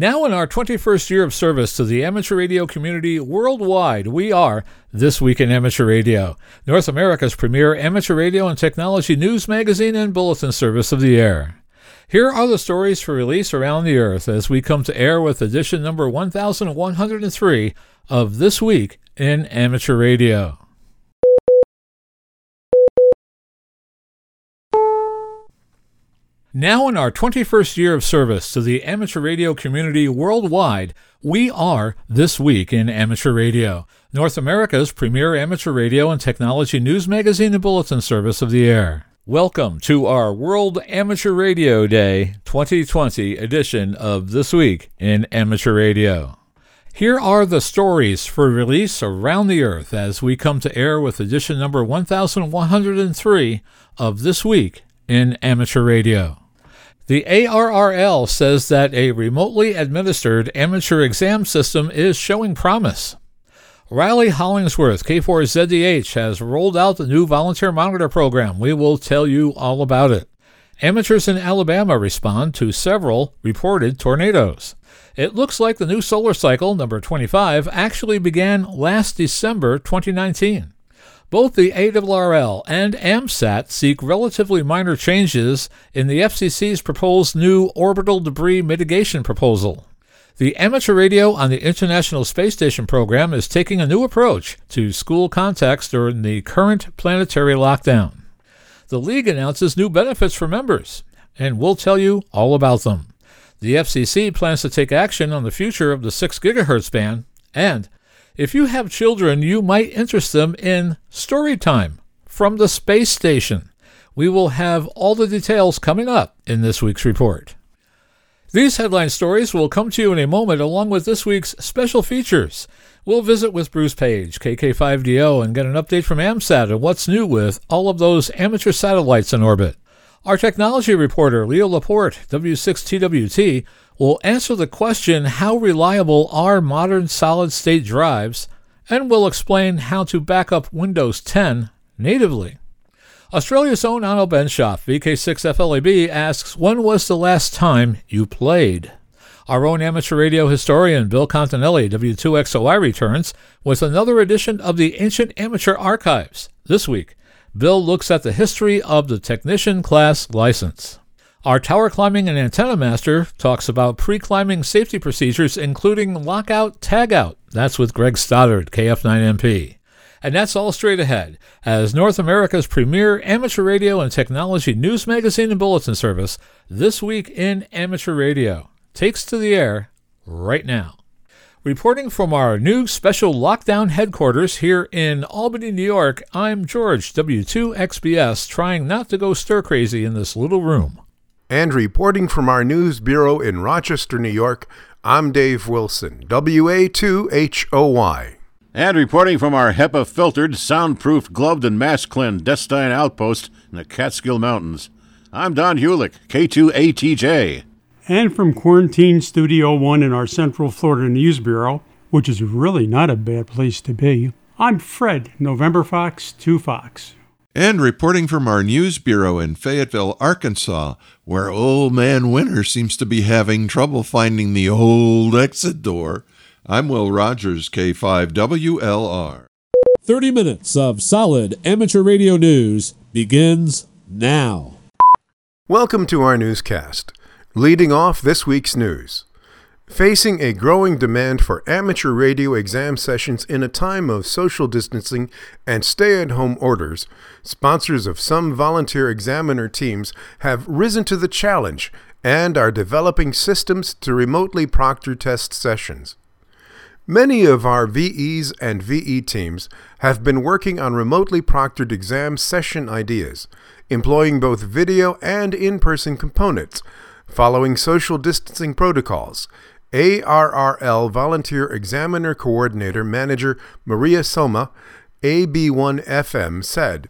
Now, in our 21st year of service to the amateur radio community worldwide, we are This Week in Amateur Radio, North America's premier amateur radio and technology news magazine and bulletin service of the air. Here are the stories for release around the earth as we come to air with edition number 1103 of This Week in Amateur Radio. Now, in our 21st year of service to the amateur radio community worldwide, we are This Week in Amateur Radio, North America's premier amateur radio and technology news magazine and bulletin service of the air. Welcome to our World Amateur Radio Day 2020 edition of This Week in Amateur Radio. Here are the stories for release around the earth as we come to air with edition number 1103 of This Week in Amateur Radio. The ARRL says that a remotely administered amateur exam system is showing promise. Riley Hollingsworth, K4ZDH, has rolled out the new volunteer monitor program. We will tell you all about it. Amateurs in Alabama respond to several reported tornadoes. It looks like the new solar cycle, number 25, actually began last December 2019. Both the ARRL and AMSAT seek relatively minor changes in the FCC's proposed new orbital debris mitigation proposal. The amateur radio on the International Space Station program is taking a new approach to school contacts during the current planetary lockdown. The League announces new benefits for members, and we'll tell you all about them. The FCC plans to take action on the future of the 6 GHz band, and if you have children, you might interest them in story time from the space station. We will have all the details coming up in this week's report. These headline stories will come to you in a moment along with this week's special features. We'll visit with Bruce Page, KK5DO, and get an update from AMSAT on what's new with all of those amateur satellites in orbit. Our technology reporter, Leo Laporte, W6TWT, will answer the question how reliable are modern solid state drives, and will explain how to back up Windows 10 natively. Australia's own Onno Benschop, VK6FLAB, asks When was the last time you played? Our own amateur radio historian, Bill Continelli, W2XOI, returns with another edition of the Ancient Amateur Archives. This week, Bill looks at the history of the technician class license. Our tower climbing and antenna master talks about pre climbing safety procedures, including lockout tagout. That's with Greg Stoddard, KF9MP. And that's all straight ahead, as North America's premier amateur radio and technology news magazine and bulletin service, This Week in Amateur Radio, takes to the air right now. Reporting from our new special lockdown headquarters here in Albany, New York, I'm George, W2XBS, trying not to go stir crazy in this little room. And reporting from our news bureau in Rochester, New York, I'm Dave Wilson, WA2HOY. And reporting from our HEPA filtered, soundproof, gloved, and mask clandestine outpost in the Catskill Mountains, I'm Don Hulick, K2ATJ. And from Quarantine Studio 1 in our Central Florida News Bureau, which is really not a bad place to be, I'm Fred, November Fox 2 Fox. And reporting from our news bureau in Fayetteville, Arkansas, where Old Man Winter seems to be having trouble finding the old exit door, I'm Will Rogers, K5WLR. 30 minutes of solid amateur radio news begins now. Welcome to our newscast. Leading off this week's news. Facing a growing demand for amateur radio exam sessions in a time of social distancing and stay at home orders, sponsors of some volunteer examiner teams have risen to the challenge and are developing systems to remotely proctor test sessions. Many of our VEs and VE teams have been working on remotely proctored exam session ideas, employing both video and in person components, following social distancing protocols ARRL Volunteer Examiner Coordinator Manager Maria Somma, AB1FM, said,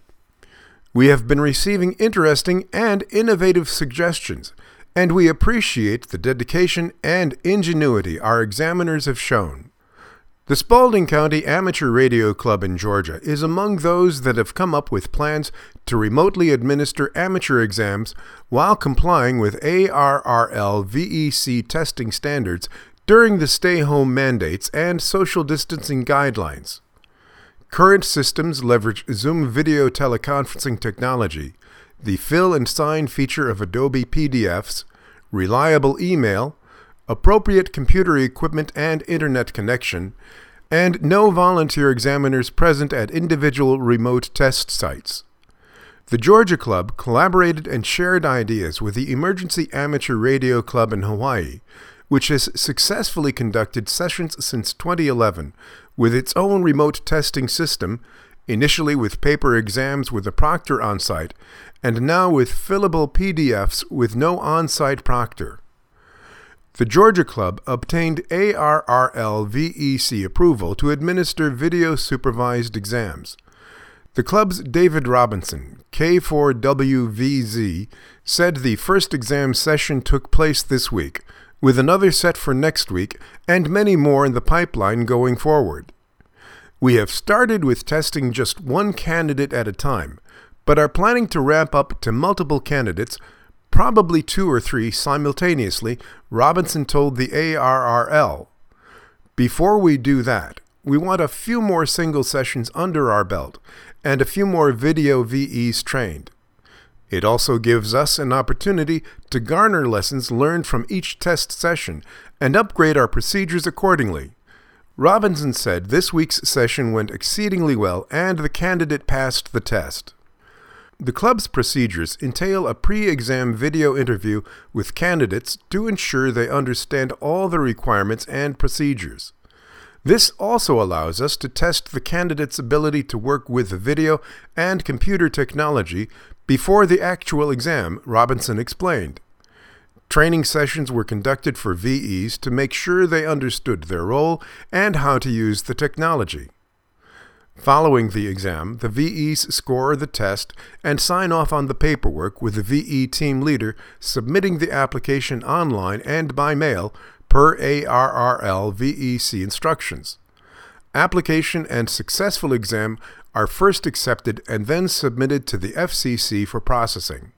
We have been receiving interesting and innovative suggestions, and we appreciate the dedication and ingenuity our examiners have shown. The Spalding County Amateur Radio Club in Georgia is among those that have come up with plans to remotely administer amateur exams while complying with ARRL VEC testing standards during the stay home mandates and social distancing guidelines. Current systems leverage Zoom video teleconferencing technology, the fill and sign feature of Adobe PDFs, reliable email, appropriate computer equipment and internet connection, and no volunteer examiners present at individual remote test sites. The Georgia Club collaborated and shared ideas with the Emergency Amateur Radio Club in Hawaii, which has successfully conducted sessions since 2011 with its own remote testing system, initially with paper exams with a proctor on site, and now with fillable PDFs with no on site proctor. The Georgia Club obtained ARRL VEC approval to administer video supervised exams. The club's David Robinson, K4WVZ, said the first exam session took place this week, with another set for next week and many more in the pipeline going forward. We have started with testing just one candidate at a time, but are planning to ramp up to multiple candidates probably two or three simultaneously, Robinson told the ARRL. Before we do that, we want a few more single sessions under our belt and a few more video VEs trained. It also gives us an opportunity to garner lessons learned from each test session and upgrade our procedures accordingly. Robinson said this week's session went exceedingly well and the candidate passed the test. The club's procedures entail a pre exam video interview with candidates to ensure they understand all the requirements and procedures. This also allows us to test the candidate's ability to work with the video and computer technology before the actual exam, Robinson explained. Training sessions were conducted for VEs to make sure they understood their role and how to use the technology. Following the exam, the VEs score the test and sign off on the paperwork with the VE team leader submitting the application online and by mail per ARRL VEC instructions. Application and successful exam are first accepted and then submitted to the FCC for processing.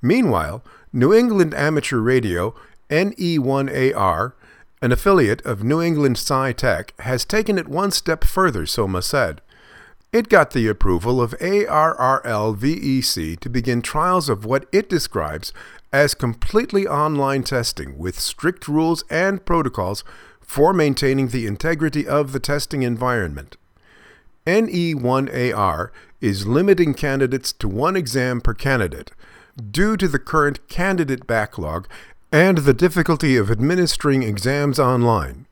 Meanwhile, New England Amateur Radio, NE1AR, an affiliate of New England Sci Tech, has taken it one step further, Somma said. It got the approval of ARRL VEC to begin trials of what it describes as completely online testing with strict rules and protocols for maintaining the integrity of the testing environment. NE1AR is limiting candidates to one exam per candidate due to the current candidate backlog and the difficulty of administering exams online.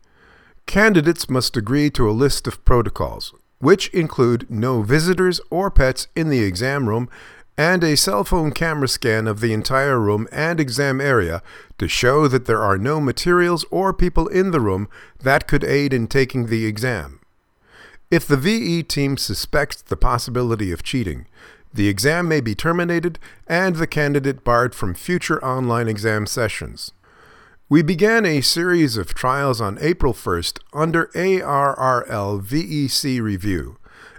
Candidates must agree to a list of protocols, which include no visitors or pets in the exam room and a cell phone camera scan of the entire room and exam area to show that there are no materials or people in the room that could aid in taking the exam. If the VE team suspects the possibility of cheating, the exam may be terminated and the candidate barred from future online exam sessions. We began a series of trials on April 1st under ARRL VEC review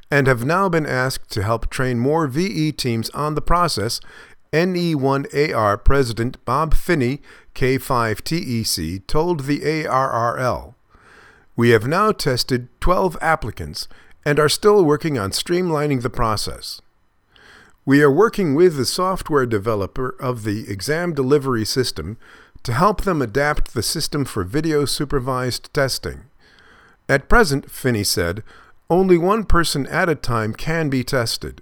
and have now been asked to help train more VE teams on the process. NE1AR President Bob Phinney, K5TEC, told the ARRL. We have now tested 12 applicants and are still working on streamlining the process. We are working with the software developer of the exam delivery system to help them adapt the system for video supervised testing. At present, Phinney said, only one person at a time can be tested.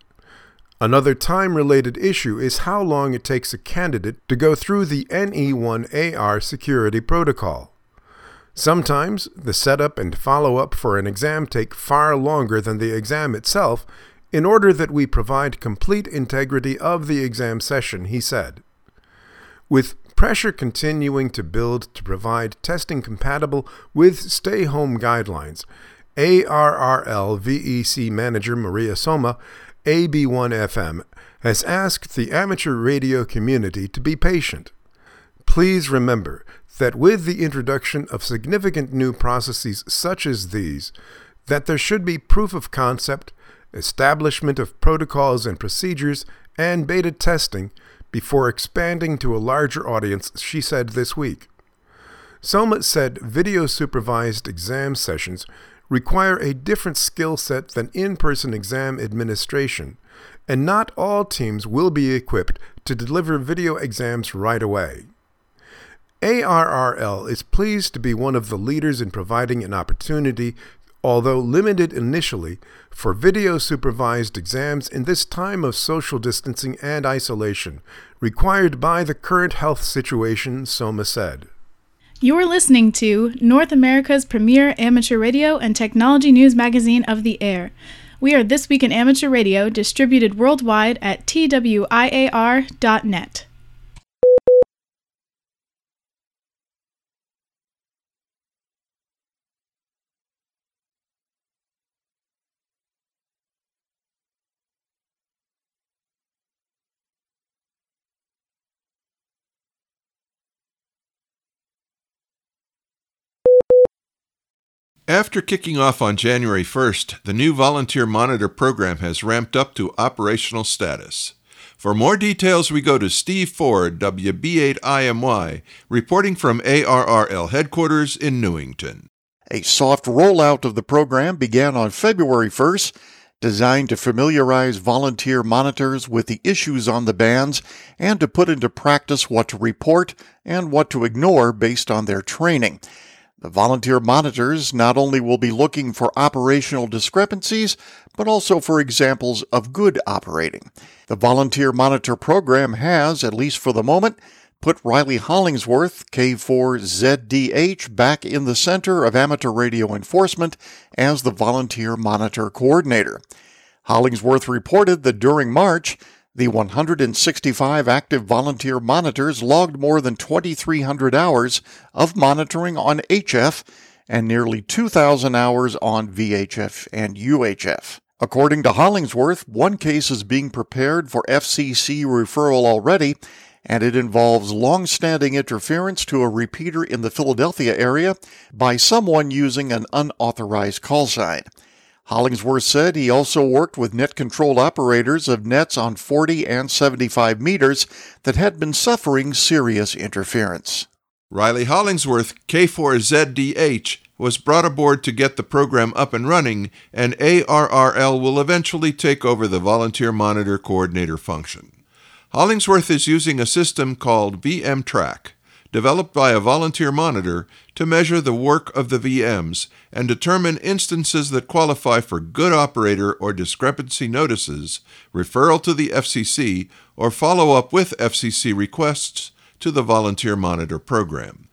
Another time related issue is how long it takes a candidate to go through the NE1AR security protocol. Sometimes the setup and follow up for an exam take far longer than the exam itself in order that we provide complete integrity of the exam session, he said. With pressure continuing to build to provide testing compatible with stay home guidelines. ARRL VEC manager Maria Somma, AB1FM, has asked the amateur radio community to be patient. Please remember, that with the introduction of significant new processes such as these, that there should be proof of concept, establishment of protocols and procedures, and beta testing before expanding to a larger audience, she said this week. Somma said video supervised exam sessions require a different skill set than in person exam administration, and not all teams will be equipped to deliver video exams right away. ARRL is pleased to be one of the leaders in providing an opportunity, although limited initially, for video supervised exams in this time of social distancing and isolation, required by the current health situation, Somma said. You're listening to North America's premier amateur radio and technology news magazine of the air. We are This Week in Amateur Radio, distributed worldwide at twiar.net. After kicking off on January 1st, the new Volunteer Monitor program has ramped up to operational status. For more details, we go to Steve Ford, WB8IMY, reporting from ARRL headquarters in Newington. A soft rollout of the program began on February 1st, designed to familiarize volunteer monitors with the issues on the bands and to put into practice what to report and what to ignore based on their training. The volunteer monitors not only will be looking for operational discrepancies, but also for examples of good operating. The volunteer monitor program has, at least for the moment, put Riley Hollingsworth, K4ZDH, back in the center of amateur radio enforcement as the volunteer monitor coordinator. Hollingsworth reported that during March, the 165 active volunteer monitors logged more than 2,300 hours of monitoring on HF and nearly 2,000 hours on VHF and UHF. According to Hollingsworth, one case is being prepared for FCC referral already, and it involves long standing interference to a repeater in the Philadelphia area by someone using an unauthorized call sign. Hollingsworth said he also worked with net controlled operators of nets on 40 and 75 meters that had been suffering serious interference. Riley Hollingsworth, K4ZDH, was brought aboard to get the program up and running, and ARRL will eventually take over the volunteer monitor coordinator function. Hollingsworth is using a system called VM Track developed by a volunteer monitor to measure the work of the VMs and determine instances that qualify for good operator or discrepancy notices, referral to the FCC, or follow up with FCC requests to the volunteer monitor program.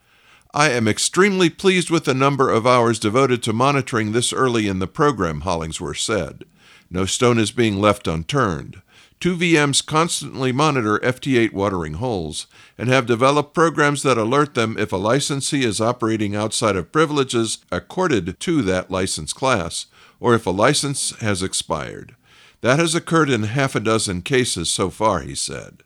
I am extremely pleased with the number of hours devoted to monitoring this early in the program, Hollingsworth said. No stone is being left unturned. Two VMs constantly monitor FT8 watering holes and have developed programs that alert them if a licensee is operating outside of privileges accorded to that license class or if a license has expired. That has occurred in half a dozen cases so far, he said.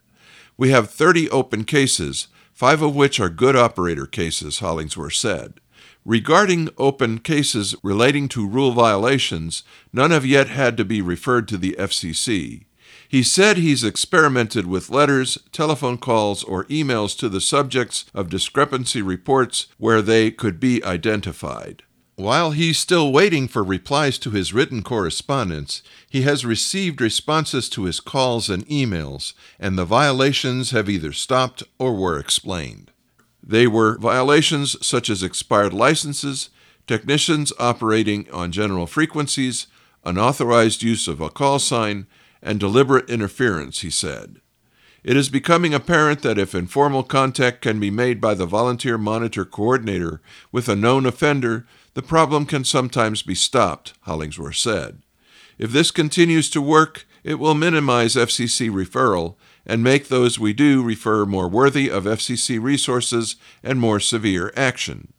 We have 30 open cases, five of which are good operator cases, Hollingsworth said. Regarding open cases relating to rule violations, none have yet had to be referred to the FCC. He said he's experimented with letters, telephone calls, or emails to the subjects of discrepancy reports where they could be identified. While he's still waiting for replies to his written correspondence, he has received responses to his calls and emails, and the violations have either stopped or were explained. They were violations such as expired licenses, technicians operating on general frequencies, unauthorized use of a call sign, and deliberate interference, he said. It is becoming apparent that if informal contact can be made by the volunteer monitor coordinator with a known offender, the problem can sometimes be stopped, Hollingsworth said. If this continues to work, it will minimize FCC referral and make those we do refer more worthy of FCC resources and more severe action.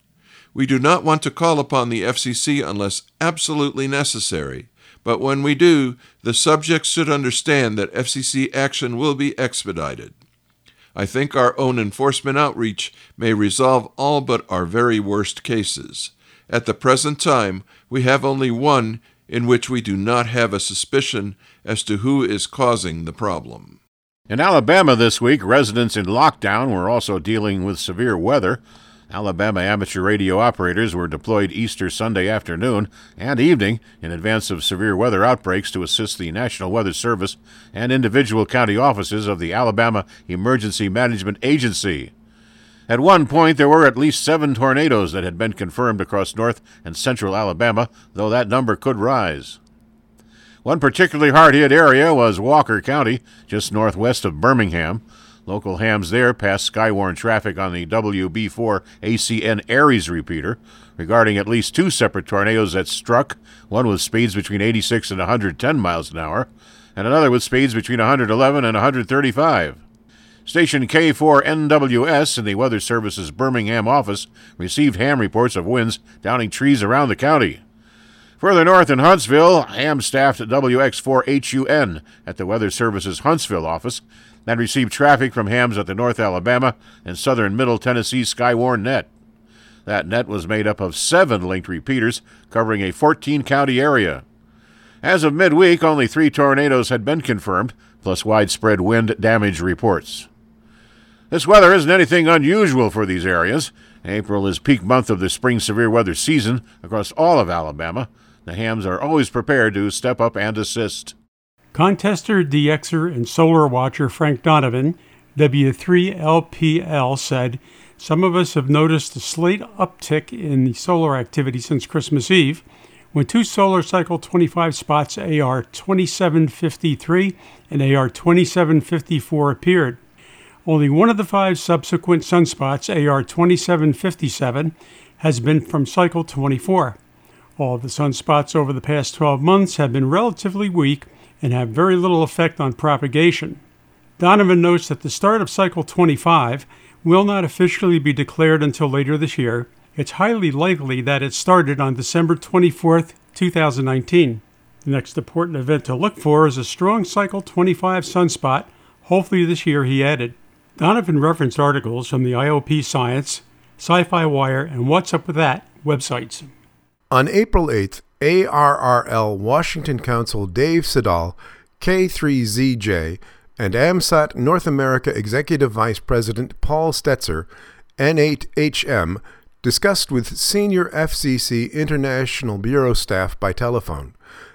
We do not want to call upon the FCC unless absolutely necessary, but when we do, the subjects should understand that FCC action will be expedited. I think our own enforcement outreach may resolve all but our very worst cases. At the present time, we have only one in which we do not have a suspicion as to who is causing the problem. In Alabama this week, residents in lockdown were also dealing with severe weather. Alabama amateur radio operators were deployed Easter Sunday afternoon and evening in advance of severe weather outbreaks to assist the National Weather Service and individual county offices of the Alabama Emergency Management Agency. At one point, there were at least seven tornadoes that had been confirmed across north and central Alabama, though that number could rise. One particularly hard hit area was Walker County, just northwest of Birmingham. Local hams there passed Skywarn traffic on the WB4 ACN ARES repeater regarding at least two separate tornadoes that struck, one with speeds between 86 and 110 miles an hour, and another with speeds between 111 and 135. Station K4NWS in the Weather Service's Birmingham office received ham reports of winds downing trees around the county. Further north in Huntsville, ham staffed WX4HUN at the Weather Service's Huntsville office and received traffic from hams at the North Alabama and southern Middle Tennessee Skywarn net. That net was made up of seven linked repeaters covering a 14 county area. As of midweek, only three tornadoes had been confirmed, plus widespread wind damage reports. This weather isn't anything unusual for these areas. April is peak month of the spring severe weather season across all of Alabama. The hams are always prepared to step up and assist. Contester, DXer, and solar watcher Frank Donovan, W3LPL, said, Some of us have noticed a slight uptick in the solar activity since Christmas Eve, when two solar cycle 25 spots AR 2753 and AR 2754 appeared. Only one of the five subsequent sunspots, AR 2757, has been from cycle 24. All the sunspots over the past 12 months have been relatively weak and have very little effect on propagation. Donovan notes that the start of cycle 25 will not officially be declared until later this year. It's highly likely that it started on December 24, 2019. The next important event to look for is a strong cycle 25 sunspot, hopefully this year, he added. Donovan referenced articles from the IOP Science, Sci Fi Wire, and Watts Up With That websites. On April 8th, ARRL Washington Counsel Dave Siddall, K3ZJ, and AMSAT North America Executive Vice President Paul Stoetzer, N8HM, discussed with senior FCC International Bureau staff by telephone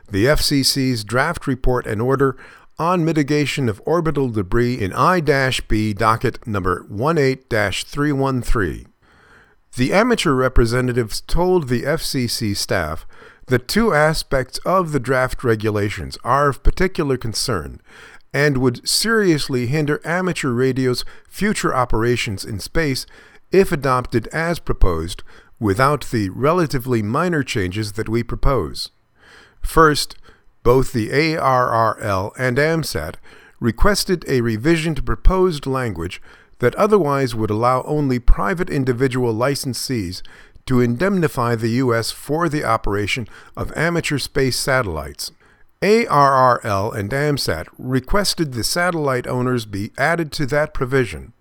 the FCC's draft report and order on mitigation of orbital debris in I-B docket number 18-313. The amateur representatives told the FCC staff that two aspects of the draft regulations are of particular concern and would seriously hinder amateur radio's future operations in space if adopted as proposed without the relatively minor changes that we propose. First, both the ARRL and AMSAT requested a revision to proposed language that otherwise would allow only private individual licensees to indemnify the U.S. for the operation of amateur space satellites. ARRL and AMSAT requested the satellite owners be added to that provision.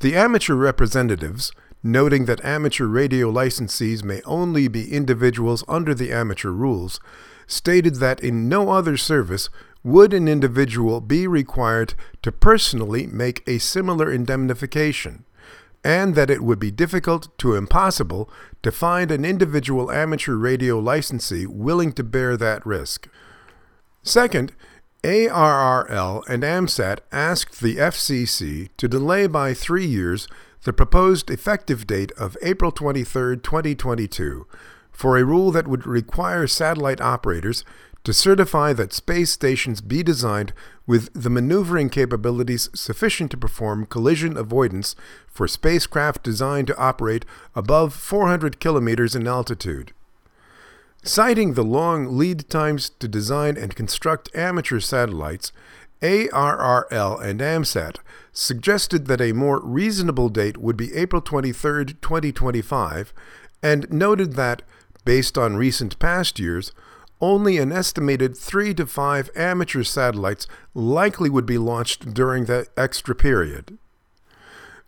The amateur representatives, noting that amateur radio licensees may only be individuals under the amateur rules, stated that in no other service would an individual be required to personally make a similar indemnification, and that it would be difficult to impossible to find an individual amateur radio licensee willing to bear that risk. Second, ARRL and AMSAT asked the FCC to delay by three years the proposed effective date of April 23, 2022, for a rule that would require satellite operators to certify that space stations be designed with the maneuvering capabilities sufficient to perform collision avoidance for spacecraft designed to operate above 400 kilometers in altitude. Citing the long lead times to design and construct amateur satellites, ARRL and AMSAT suggested that a more reasonable date would be April 23, 2025, and noted that, based on recent past years, only an estimated three to five amateur satellites likely would be launched during the extra period.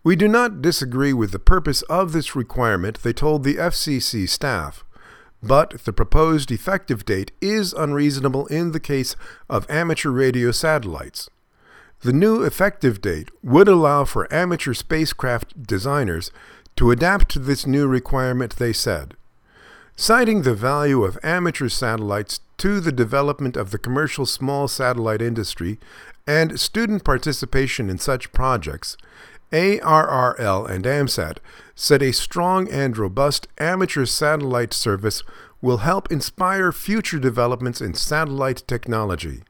We do not disagree with the purpose of this requirement, they told the FCC staff, but the proposed effective date is unreasonable in the case of amateur radio satellites. The new effective date would allow for amateur spacecraft designers to adapt to this new requirement, they said. Citing the value of amateur satellites to the development of the commercial small satellite industry and student participation in such projects, ARRL and AMSAT said a strong and robust amateur satellite service will help inspire future developments in satellite technology.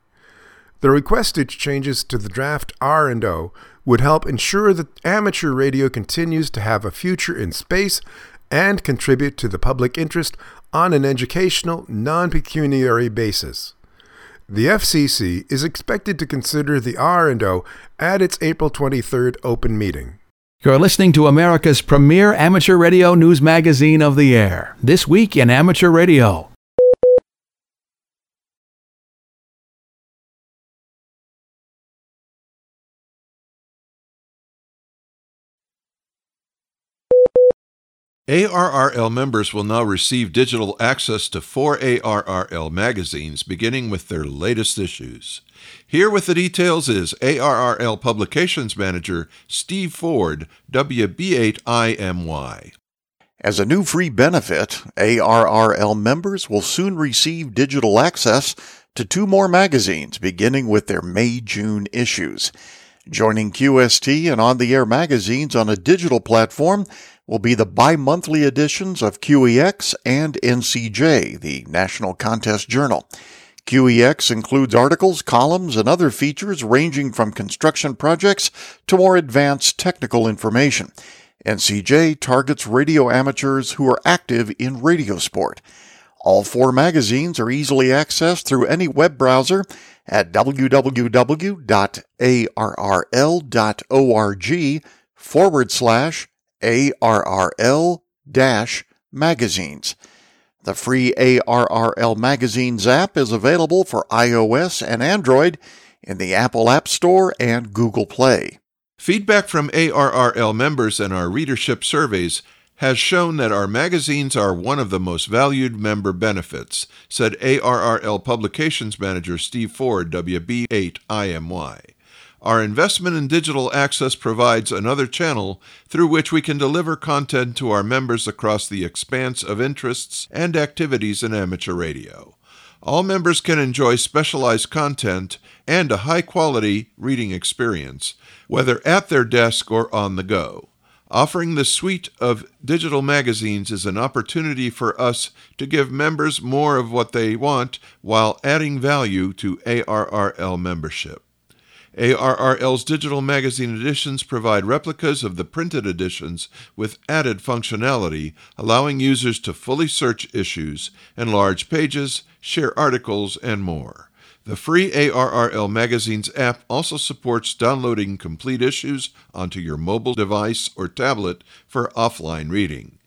The requested changes to the draft R&O would help ensure that amateur radio continues to have a future in space and contribute to the public interest on an educational, non-pecuniary basis. The FCC is expected to consider the R&O at its April 23rd open meeting. You're listening to America's premier amateur radio news magazine of the air. This week in amateur radio. ARRL members will now receive digital access to four ARRL magazines, beginning with their latest issues. Here with the details is ARRL Publications Manager Steve Ford, WB8IMY. As a new free benefit, ARRL members will soon receive digital access to two more magazines, beginning with their May June issues. Joining QST and on the air magazines on a digital platform will be the bi monthly editions of QEX and NCJ, the National Contest Journal. QEX includes articles, columns, and other features ranging from construction projects to more advanced technical information. NCJ targets radio amateurs who are active in radio sport. All four magazines are easily accessed through any web browser at www.arrl.org forward slash ARRL magazines. The free ARRL Magazines app is available for iOS and Android in the Apple App Store and Google Play. Feedback from ARRL members and our readership surveys has shown that our magazines are one of the most valued member benefits, said ARRL Publications Manager Steve Ford, WB8IMY. Our investment in digital access provides another channel through which we can deliver content to our members across the expanse of interests and activities in amateur radio. All members can enjoy specialized content and a high quality reading experience, whether at their desk or on the go. Offering the suite of digital magazines is an opportunity for us to give members more of what they want while adding value to ARRL membership. ARRL's digital magazine editions provide replicas of the printed editions with added functionality, allowing users to fully search issues, enlarge pages, share articles, and more. The free ARRL Magazines app also supports downloading complete issues onto your mobile device or tablet for offline reading.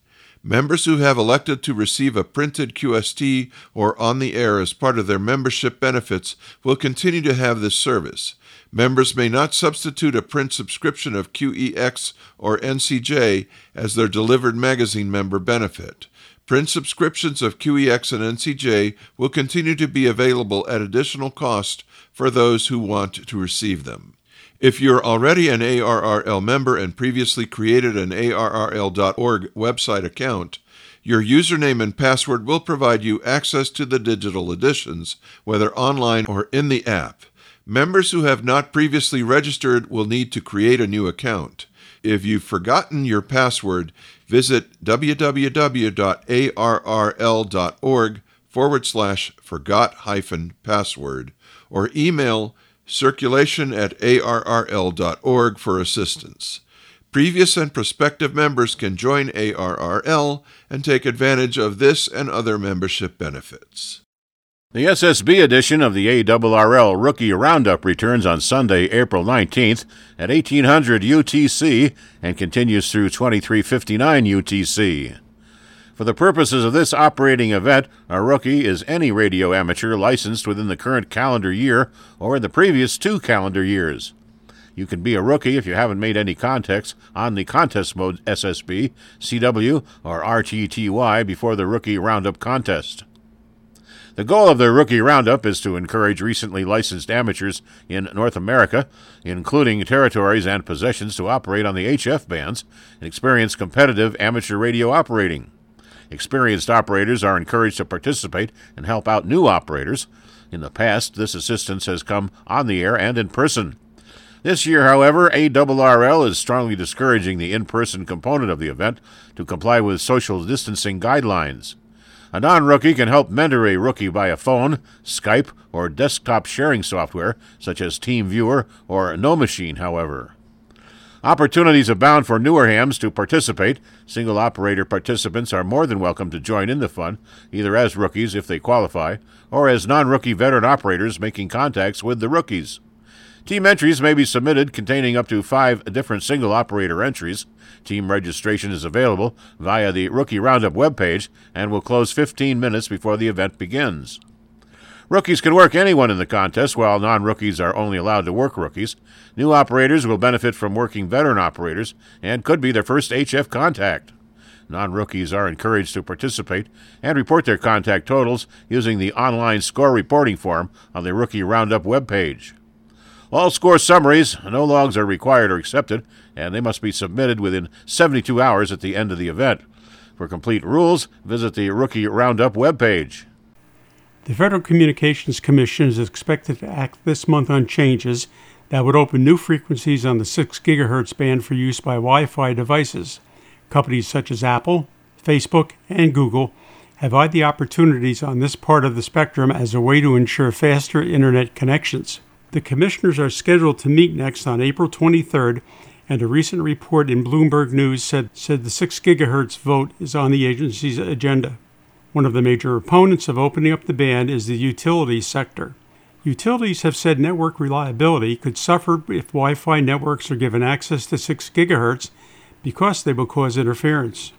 Members who have elected to receive a printed QST or on the air as part of their membership benefits will continue to have this service. Members may not substitute a print subscription of QEX or NCJ as their delivered magazine member benefit. Print subscriptions of QEX and NCJ will continue to be available at additional cost for those who want to receive them. If you're already an ARRL member and previously created an ARRL.org website account, your username and password will provide you access to the digital editions, whether online or in the app. Members who have not previously registered will need to create a new account. If you've forgotten your password, visit www.arrl.org forward slash forgot hyphen password or email circulation at arrl.org for assistance. Previous and prospective members can join ARRL and take advantage of this and other membership benefits. The SSB edition of the ARRL Rookie Roundup returns on Sunday, April 19th at 1800 UTC and continues through 2359 UTC. For the purposes of this operating event, a rookie is any radio amateur licensed within the current calendar year or in the previous two calendar years. You can be a rookie if you haven't made any contacts on the contest mode SSB, CW, or RTTY before the Rookie Roundup contest. The goal of the Rookie Roundup is to encourage recently licensed amateurs in North America, including territories and possessions, to operate on the HF bands and experience competitive amateur radio operating. Experienced operators are encouraged to participate and help out new operators. In the past, this assistance has come on the air and in person. This year, however, ARRL is strongly discouraging the in person component of the event to comply with social distancing guidelines. A non rookie can help mentor a rookie via phone, Skype, or desktop sharing software such as TeamViewer or NoMachine, however. Opportunities abound for newer hams to participate. Single operator participants are more than welcome to join in the fun, either as rookies if they qualify, or as non rookie veteran operators making contacts with the rookies. Team entries may be submitted containing up to five different single operator entries. Team registration is available via the Rookie Roundup webpage and will close 15 minutes before the event begins. Rookies can work anyone in the contest, while non rookies are only allowed to work rookies. New operators will benefit from working veteran operators and could be their first HF contact. Non rookies are encouraged to participate and report their contact totals using the online score reporting form on the Rookie Roundup webpage. All score summaries, no logs are required or accepted, and they must be submitted within 72 hours at the end of the event. For complete rules, visit the Rookie Roundup webpage. The Federal Communications Commission is expected to act this month on changes that would open new frequencies on the 6 GHz band for use by Wi Fi devices. Companies such as Apple, Facebook, and Google have eyed the opportunities on this part of the spectrum as a way to ensure faster internet connections. The commissioners are scheduled to meet next on April 23rd, and a recent report in Bloomberg News said, said the 6 gigahertz vote is on the agency's agenda. One of the major opponents of opening up the band is the utility sector. Utilities have said network reliability could suffer if Wi Fi networks are given access to 6 gigahertz because they will cause interference.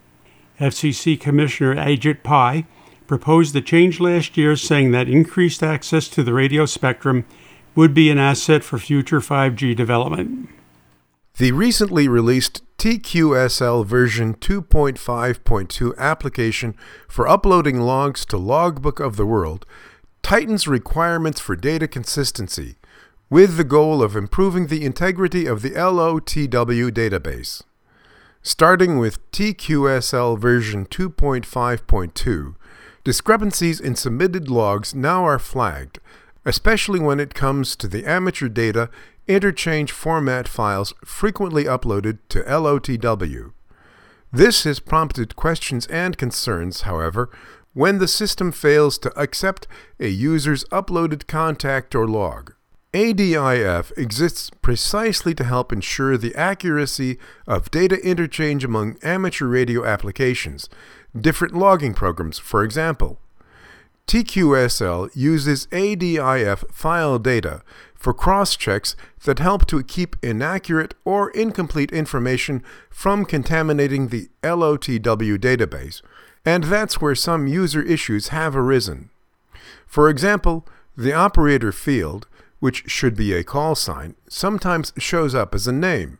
FCC Commissioner Ajit Pai proposed the change last year, saying that increased access to the radio spectrum would be an asset for future 5G development. The recently released TQSL version 2.5.2 application for uploading logs to Logbook of the World tightens requirements for data consistency with the goal of improving the integrity of the LOTW database. Starting with TQSL version 2.5.2, discrepancies in submitted logs now are flagged especially when it comes to the amateur data interchange format files frequently uploaded to LOTW. This has prompted questions and concerns, however, when the system fails to accept a user's uploaded contact or log. ADIF exists precisely to help ensure the accuracy of data interchange among amateur radio applications, different logging programs, for example. TQSL uses ADIF file data for cross checks that help to keep inaccurate or incomplete information from contaminating the LOTW database, and that's where some user issues have arisen. For example, the operator field, which should be a call sign, sometimes shows up as a name.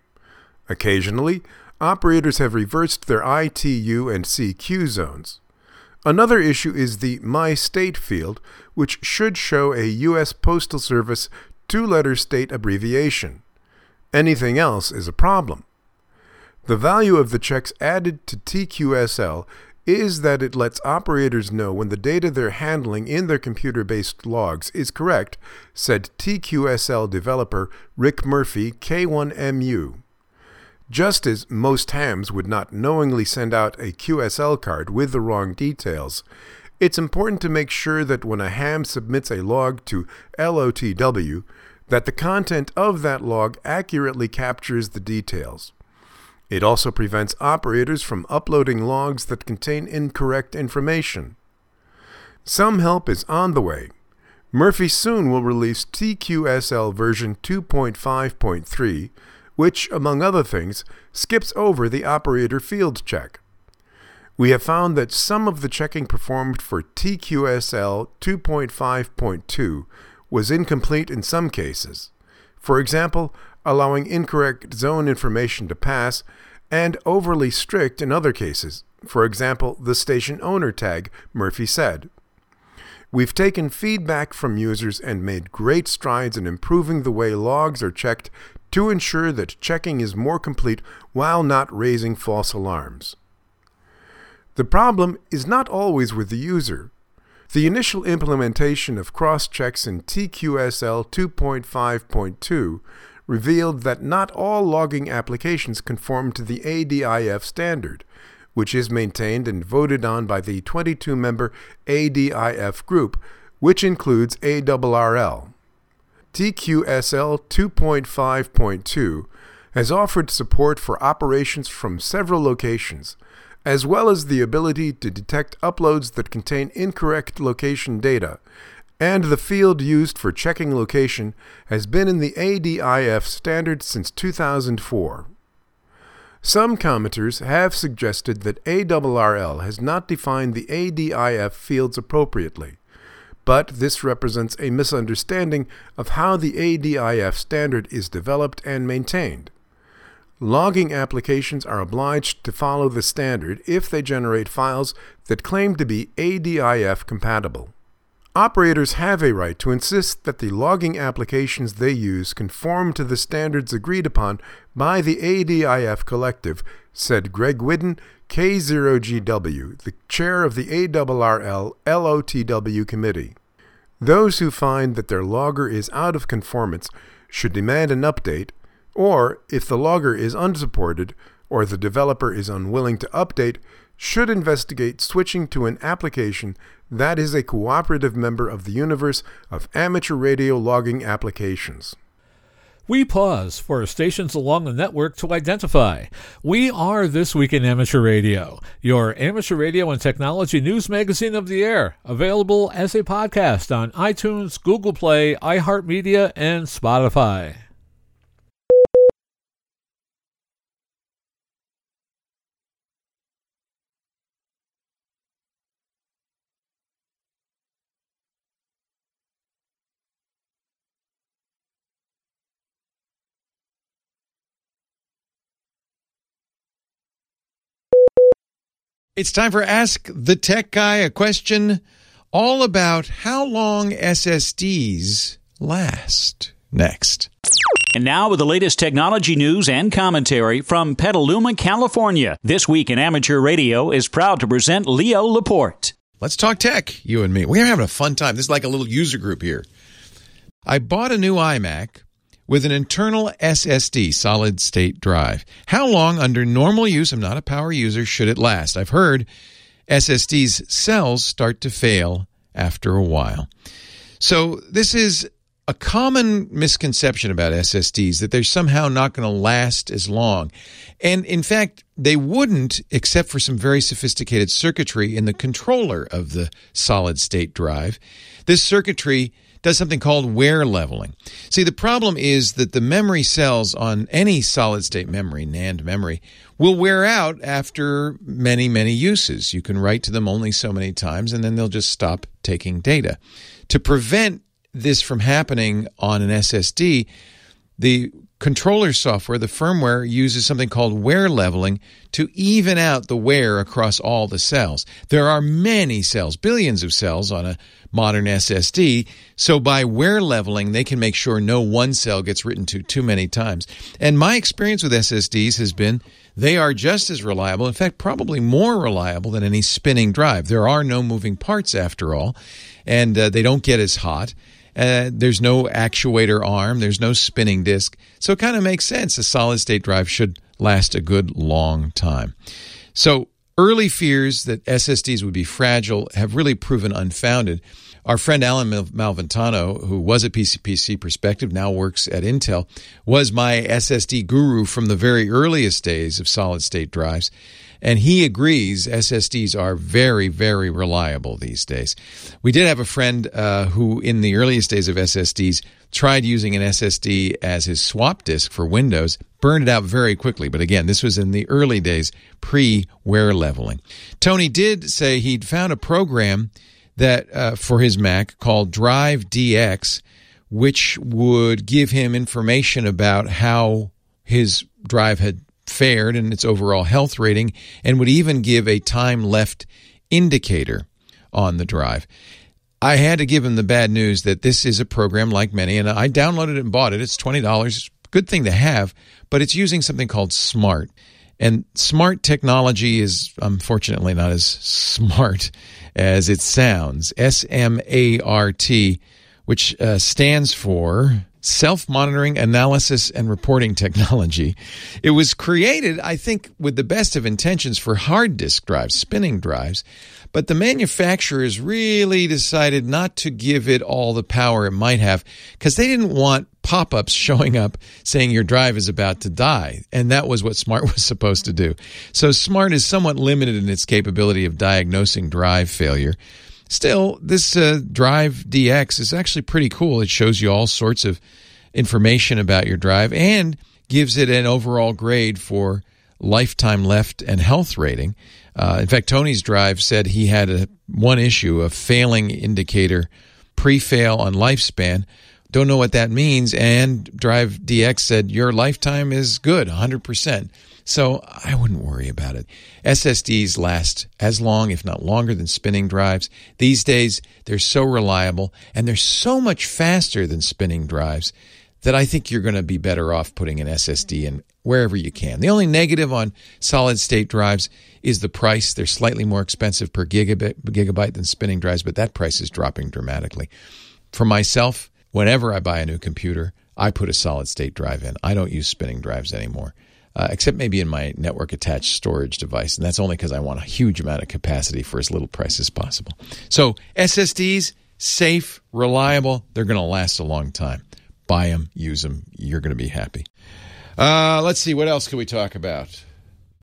Occasionally, operators have reversed their ITU and CQ zones. Another issue is the My State field, which should show a U.S. Postal Service two letter state abbreviation. Anything else is a problem. The value of the checks added to TQSL is that it lets operators know when the data they're handling in their computer based logs is correct, said TQSL developer Rick Murphy, K1MU. Just as most hams would not knowingly send out a QSL card with the wrong details, it's important to make sure that when a ham submits a log to LOTW, that the content of that log accurately captures the details. It also prevents operators from uploading logs that contain incorrect information. Some help is on the way. Murphy soon will release TQSL version 2.5.3 which, among other things, skips over the operator field check. We have found that some of the checking performed for TQSL 2.5.2 was incomplete in some cases. For example, allowing incorrect zone information to pass, and overly strict in other cases. For example, the station owner tag, Murphy said. We've taken feedback from users and made great strides in improving the way logs are checked to ensure that checking is more complete while not raising false alarms. The problem is not always with the user. The initial implementation of cross checks in TQSL 2.5.2 revealed that not all logging applications conform to the ADIF standard, which is maintained and voted on by the 22 member ADIF group, which includes ARRL. TQSL 2.5.2 has offered support for operations from several locations, as well as the ability to detect uploads that contain incorrect location data, and the field used for checking location has been in the ADIF standard since 2004. Some commenters have suggested that ARRL has not defined the ADIF fields appropriately, but this represents a misunderstanding of how the ADIF standard is developed and maintained. Logging applications are obliged to follow the standard if they generate files that claim to be ADIF compatible. Operators have a right to insist that the logging applications they use conform to the standards agreed upon by the ADIF collective, said Greg Widin, K0GW, the chair of the ARRL LOTW committee. Those who find that their logger is out of conformance should demand an update, or if the logger is unsupported or the developer is unwilling to update, should investigate switching to an application that is a cooperative member of the universe of amateur radio logging applications. We pause for stations along the network to identify. We are This Week in Amateur Radio, your amateur radio and technology news magazine of the air, available as a podcast on iTunes, Google Play, iHeartMedia, and Spotify. It's time for Ask the Tech Guy a question all about how long SSDs last. Next. And now with the latest technology news and commentary from Petaluma, California. This week in amateur radio is proud to present Leo Laporte. Let's talk tech, you and me. We're having a fun time. This is like a little user group here. I bought a new iMac with an internal SSD, solid state drive. How long under normal use, I'm not a power user, should it last? I've heard SSD's cells start to fail after a while. So this is a common misconception about SSDs that they're somehow not going to last as long. And in fact, they wouldn't except for some very sophisticated circuitry in the controller of the solid state drive. This circuitry does something called wear leveling. See, the problem is that the memory cells on any solid state memory, NAND memory, will wear out after many, many uses. You can write to them only so many times and then they'll just stop taking data. To prevent this from happening on an SSD, the controller software, the firmware, uses something called wear leveling to even out the wear across all the cells. There are many cells, billions of cells on a modern SSD, so by wear leveling, they can make sure no one cell gets written to too many times. And my experience with SSDs has been they are just as reliable, in fact, probably more reliable than any spinning drive. There are no moving parts after all, and uh, they don't get as hot. Uh, there's no actuator arm, there's no spinning disk. So it kind of makes sense. A solid state drive should last a good long time. So early fears that SSDs would be fragile have really proven unfounded. Our friend Allyn Malventano, who was at PCPC Perspective, now works at Intel, was my SSD guru from the very earliest days of solid state drives. And he agrees SSDs are very, very reliable these days. We did have a friend uh, who, in the earliest days of SSDs, tried using an SSD as his swap disk for Windows, burned it out very quickly. But again, this was in the early days, pre wear leveling. Tony did say he'd found a program that uh, for his Mac called Drive DX which would give him information about how his drive had fared in its overall health rating, and would even give a time left indicator on the drive. I had to give him the bad news that this is a program like many, and I downloaded it and bought it. It's $20. Good thing to have, but it's using something called SMART. And smart technology is unfortunately not as smart as it sounds. S M A R T, which uh, stands for Self Monitoring Analysis and Reporting Technology. It was created, I think, with the best of intentions for hard disk drives, spinning drives, but the manufacturers really decided not to give it all the power it might have because they didn't want pop ups showing up saying your drive is about to die. And that was what Smart was supposed to do. So Smart is somewhat limited in its capability of diagnosing drive failure. Still, this uh, Drive DX is actually pretty cool. It shows you all sorts of information about your drive and gives it an overall grade for lifetime left and health rating. Uh, in fact, Tony's drive said he had a, one issue, a failing indicator, pre-fail on lifespan. Don't know what that means. And Drive DX said your lifetime is good, 100%. So I wouldn't worry about it. SSDs last as long, if not longer, than spinning drives. These days, they're so reliable and they're so much faster than spinning drives that I think you're going to be better off putting an SSD in wherever you can. The only negative on solid state drives is the price. They're slightly more expensive per gigabit, gigabyte than spinning drives, but that price is dropping dramatically. For myself, whenever I buy a new computer, I put a solid state drive in. I don't use spinning drives anymore. Uh, except maybe in my network attached storage device. And that's only because I want a huge amount of capacity for as little price as possible. So, SSDs, safe, reliable, they're going to last a long time. Buy them, use them, you're going to be happy. Uh, let's see, what else can we talk about?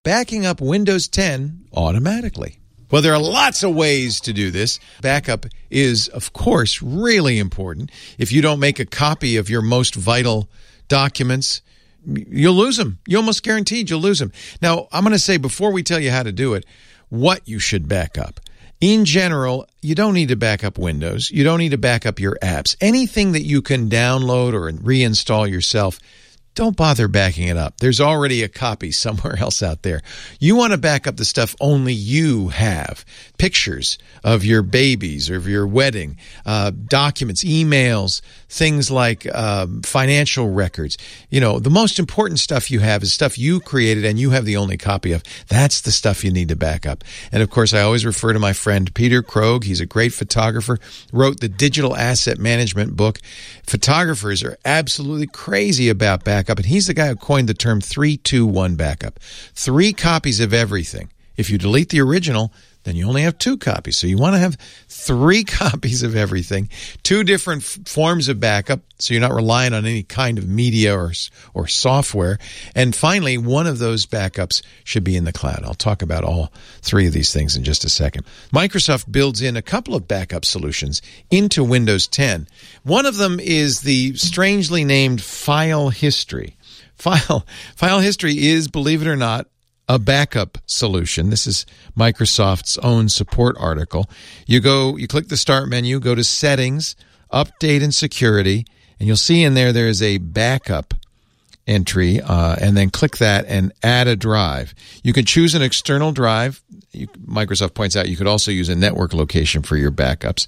Backing up Windows 10 automatically. Well, there are lots of ways to do this. Backup is, of course, really important. If you don't make a copy of your most vital documents, you'll lose them. You almost guaranteed you'll lose them. Now, I'm going to say before we tell you how to do it, what you should back up. In general, you don't need to back up Windows. You don't need to back up your apps. Anything that you can download or reinstall yourself don't bother backing it up. There's already a copy somewhere else out there. You want to back up the stuff only you have pictures of your babies or of your wedding, uh, documents, emails, things like um, financial records. You know, the most important stuff you have is stuff you created and you have the only copy of. That's the stuff you need to back up. And of course, I always refer to my friend Peter Krogh. He's a great photographer, wrote the Digital Asset Management book. Photographers are absolutely crazy about backup, and he's the guy who coined the term 321 backup. Three copies of everything. If you delete the original, then you only have two copies. So you want to have three copies of everything, two different f- forms of backup, so you're not relying on any kind of media or or software. And finally, one of those backups should be in the cloud. I'll talk about all three of these things in just a second. Microsoft builds in a couple of backup solutions into Windows 10. One of them is the strangely named File History. File File History is, believe it or not, a backup solution. This is Microsoft's own support article. You go, you click the start menu, go to settings, update and security, and you'll see in there there is a backup entry, uh, and then click that and add a drive. You can choose an external drive. You, Microsoft points out you could also use a network location for your backups.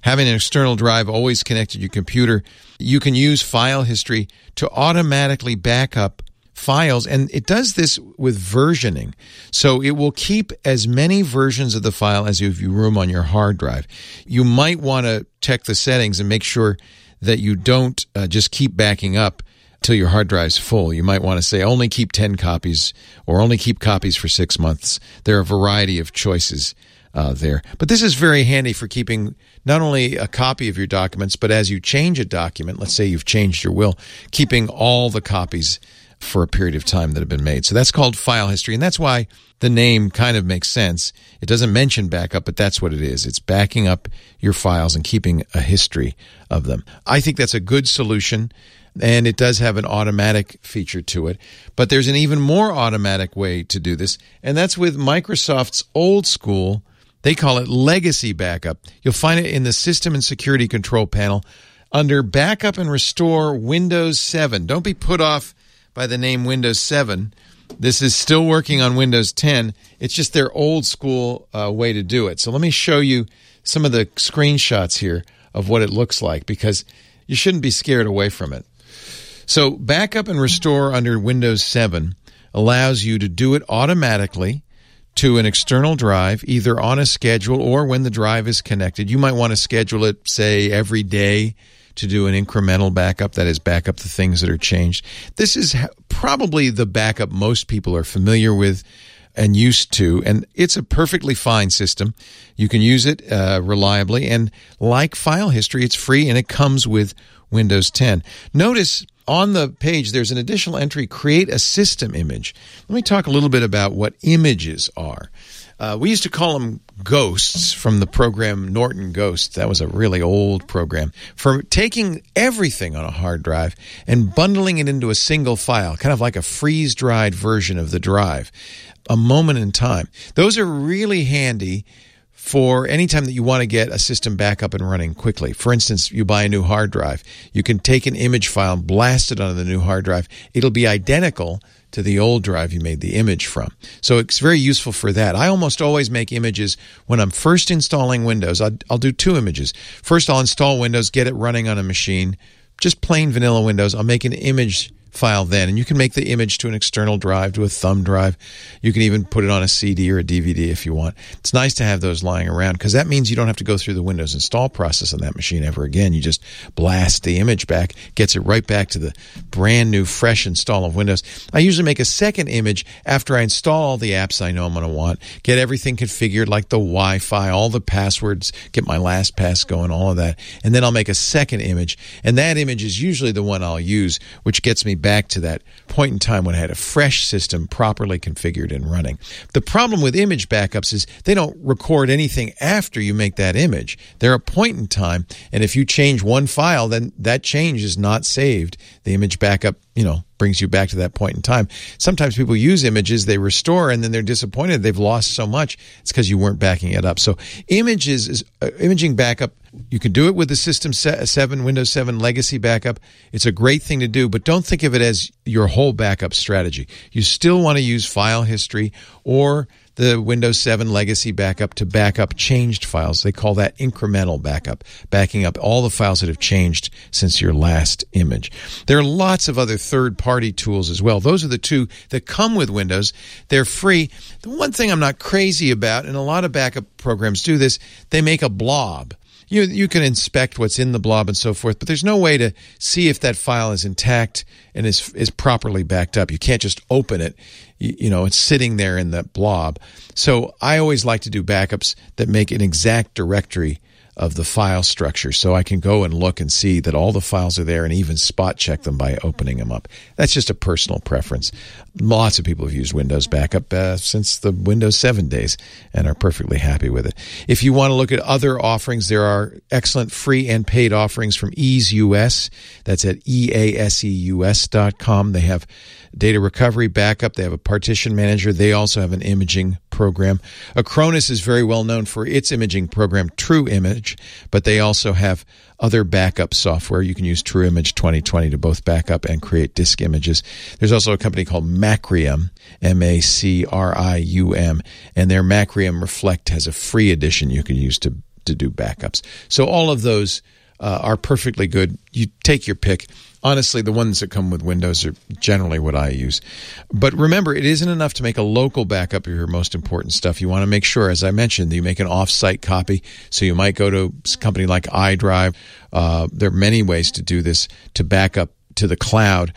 Having an external drive always connected to your computer, you can use file history to automatically back up files and it does this with versioning. So it will keep as many versions of the file as you have room on your hard drive. You might want to check the settings and make sure that you don't uh, just keep backing up till your hard drive's full. You might want to say only keep 10 copies or only keep copies for six months. There are a variety of choices uh, there. But this is very handy for keeping not only a copy of your documents, but as you change a document, let's say you've changed your will, keeping all the copies for a period of time that have been made. So that's called file history. And that's why the name kind of makes sense. It doesn't mention backup, but that's what it is. It's backing up your files and keeping a history of them. I think that's a good solution. And it does have an automatic feature to it. But there's an even more automatic way to do this. And that's with Microsoft's old school, they call it legacy backup. You'll find it in the system and security control panel under Backup and Restore Windows 7. Don't be put off by the name Windows 7. This is still working on Windows 10. It's just their old school uh, way to do it. So let me show you some of the screenshots here of what it looks like because you shouldn't be scared away from it. So, backup and restore under Windows 7 allows you to do it automatically to an external drive, either on a schedule or when the drive is connected. You might want to schedule it, say, every day to do an incremental backup, that is, backup the things that are changed. This is probably the backup most people are familiar with and used to, and it's a perfectly fine system. You can use it uh, reliably, and like file history, it's free and it comes with Windows 10. Notice on the page, there's an additional entry create a system image. Let me talk a little bit about what images are. Uh, we used to call them ghosts from the program Norton Ghosts. That was a really old program for taking everything on a hard drive and bundling it into a single file, kind of like a freeze dried version of the drive, a moment in time. Those are really handy for any time that you want to get a system back up and running quickly. For instance, you buy a new hard drive, you can take an image file and blast it onto the new hard drive. It'll be identical to the old drive you made the image from. So it's very useful for that. I almost always make images when I'm first installing Windows. I'll, I'll do two images. First, I'll install Windows, get it running on a machine, just plain vanilla Windows. I'll make an image file then. And you can make the image to an external drive, to a thumb drive. You can even put it on a CD or a DVD if you want. It's nice to have those lying around because that means you don't have to go through the Windows install process on that machine ever again. You just blast the image back, gets it right back to the brand new, fresh install of Windows. I usually make a second image after I install all the apps I know I'm going to want, get everything configured like the Wi Fi, all the passwords, get my LastPass going, all of that. And then I'll make a second image. And that image is usually the one I'll use, which gets me back to that point in time when I had a fresh system properly configured and running. The problem with image backups is they don't record anything after you make that image. They're a point in time, and if you change one file, then that change is not saved. The image backup, you know, brings you back to that point in time. Sometimes people use images, they restore, and then they're disappointed they've lost so much. It's because you weren't backing it up. So images is uh, imaging backup you can do it with the System uh, 7, Windows 7 legacy backup. It's a great thing to do, but don't think of it as your whole backup strategy. You still want to use file history or the Windows 7 legacy backup to back up changed files. They call that incremental backup, backing up all the files that have changed since your last image. There are lots of other third party tools as well. Those are the two that come with Windows. They're free. The one thing I'm not crazy about, and a lot of backup programs do this, they make a blob you you can inspect what's in the blob and so forth, but there's no way to see if that file is intact and is is properly backed up. You can't just open it. You, you know, it's sitting there in the blob. So I always like to do backups that make an exact directory of the file structure so I can go and look and see that all the files are there and even spot check them by opening them up. That's just a personal preference. Lots of people have used Windows Backup uh, since the Windows 7 days and are perfectly happy with it. If you want to look at other offerings, there are excellent free and paid offerings from Ease US. That's at easeus.com. They have data recovery backup. They have a partition manager. They also have an imaging program. Acronis is very well known for its imaging program, True Image, but they also have other backup software. You can use True Image 2020 to both backup and create disk images. There's also a company called Macrium, M A C R I U M, and their Macrium Reflect has a free edition you can use to, to do backups. So all of those uh, are perfectly good. You take your pick. Honestly, the ones that come with Windows are generally what I use. But remember, it isn't enough to make a local backup of your most important stuff. You want to make sure, as I mentioned, that you make an off-site copy. So you might go to a company like iDrive. Uh, there are many ways to do this to back up to the cloud.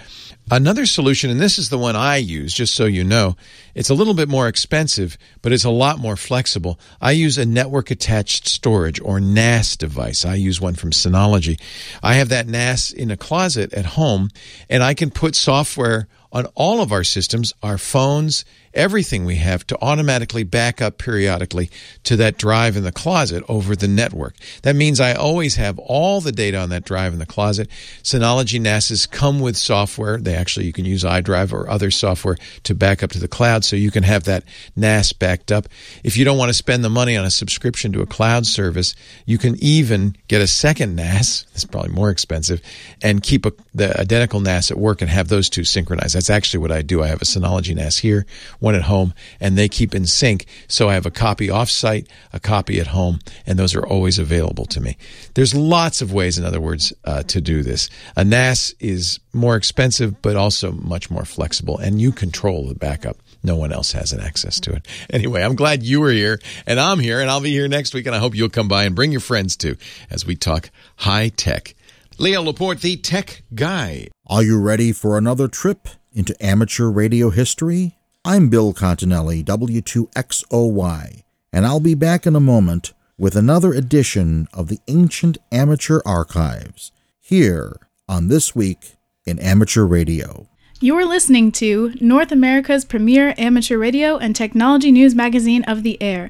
Another solution, and this is the one I use, just so you know, it's a little bit more expensive, but it's a lot more flexible. I use a network attached storage or NAS device. I use one from Synology. I have that NAS in a closet at home, and I can put software on all of our systems, our phones everything we have to automatically back up periodically to that drive in the closet over the network. That means I always have all the data on that drive in the closet. Synology NASs come with software. They actually, you can use iDrive or other software to back up to the cloud so you can have that NAS backed up. If you don't want to spend the money on a subscription to a cloud service, you can even get a second NAS. It's probably more expensive and keep a, the identical NAS at work and have those two synchronized. That's actually what I do. I have a Synology NAS here, one at home, and they keep in sync. So I have a copy off-site, a copy at home, and those are always available to me. There's lots of ways, in other words, uh, to do this. A NAS is more expensive, but also much more flexible, and you control the backup. No one else has an access to it. Anyway, I'm glad you were here, and I'm here, and I'll be here next week, and I hope you'll come by and bring your friends too as we talk high tech. Leo Laporte, the tech guy. Are you ready for another trip into amateur radio history? I'm Bill Continelli, W2XOY, and I'll be back in a moment with another edition of the Ancient Amateur Archives here on This Week in Amateur Radio. You're listening to North America's premier amateur radio and technology news magazine of the air.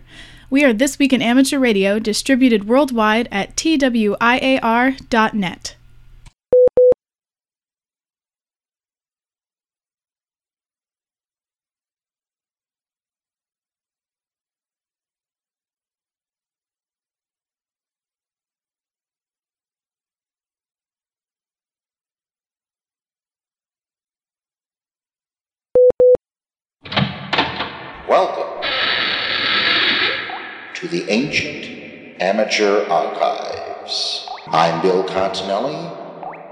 We are This Week in Amateur Radio, distributed worldwide at twiar.net. Welcome to the Ancient Amateur Archives. I'm Bill Continelli,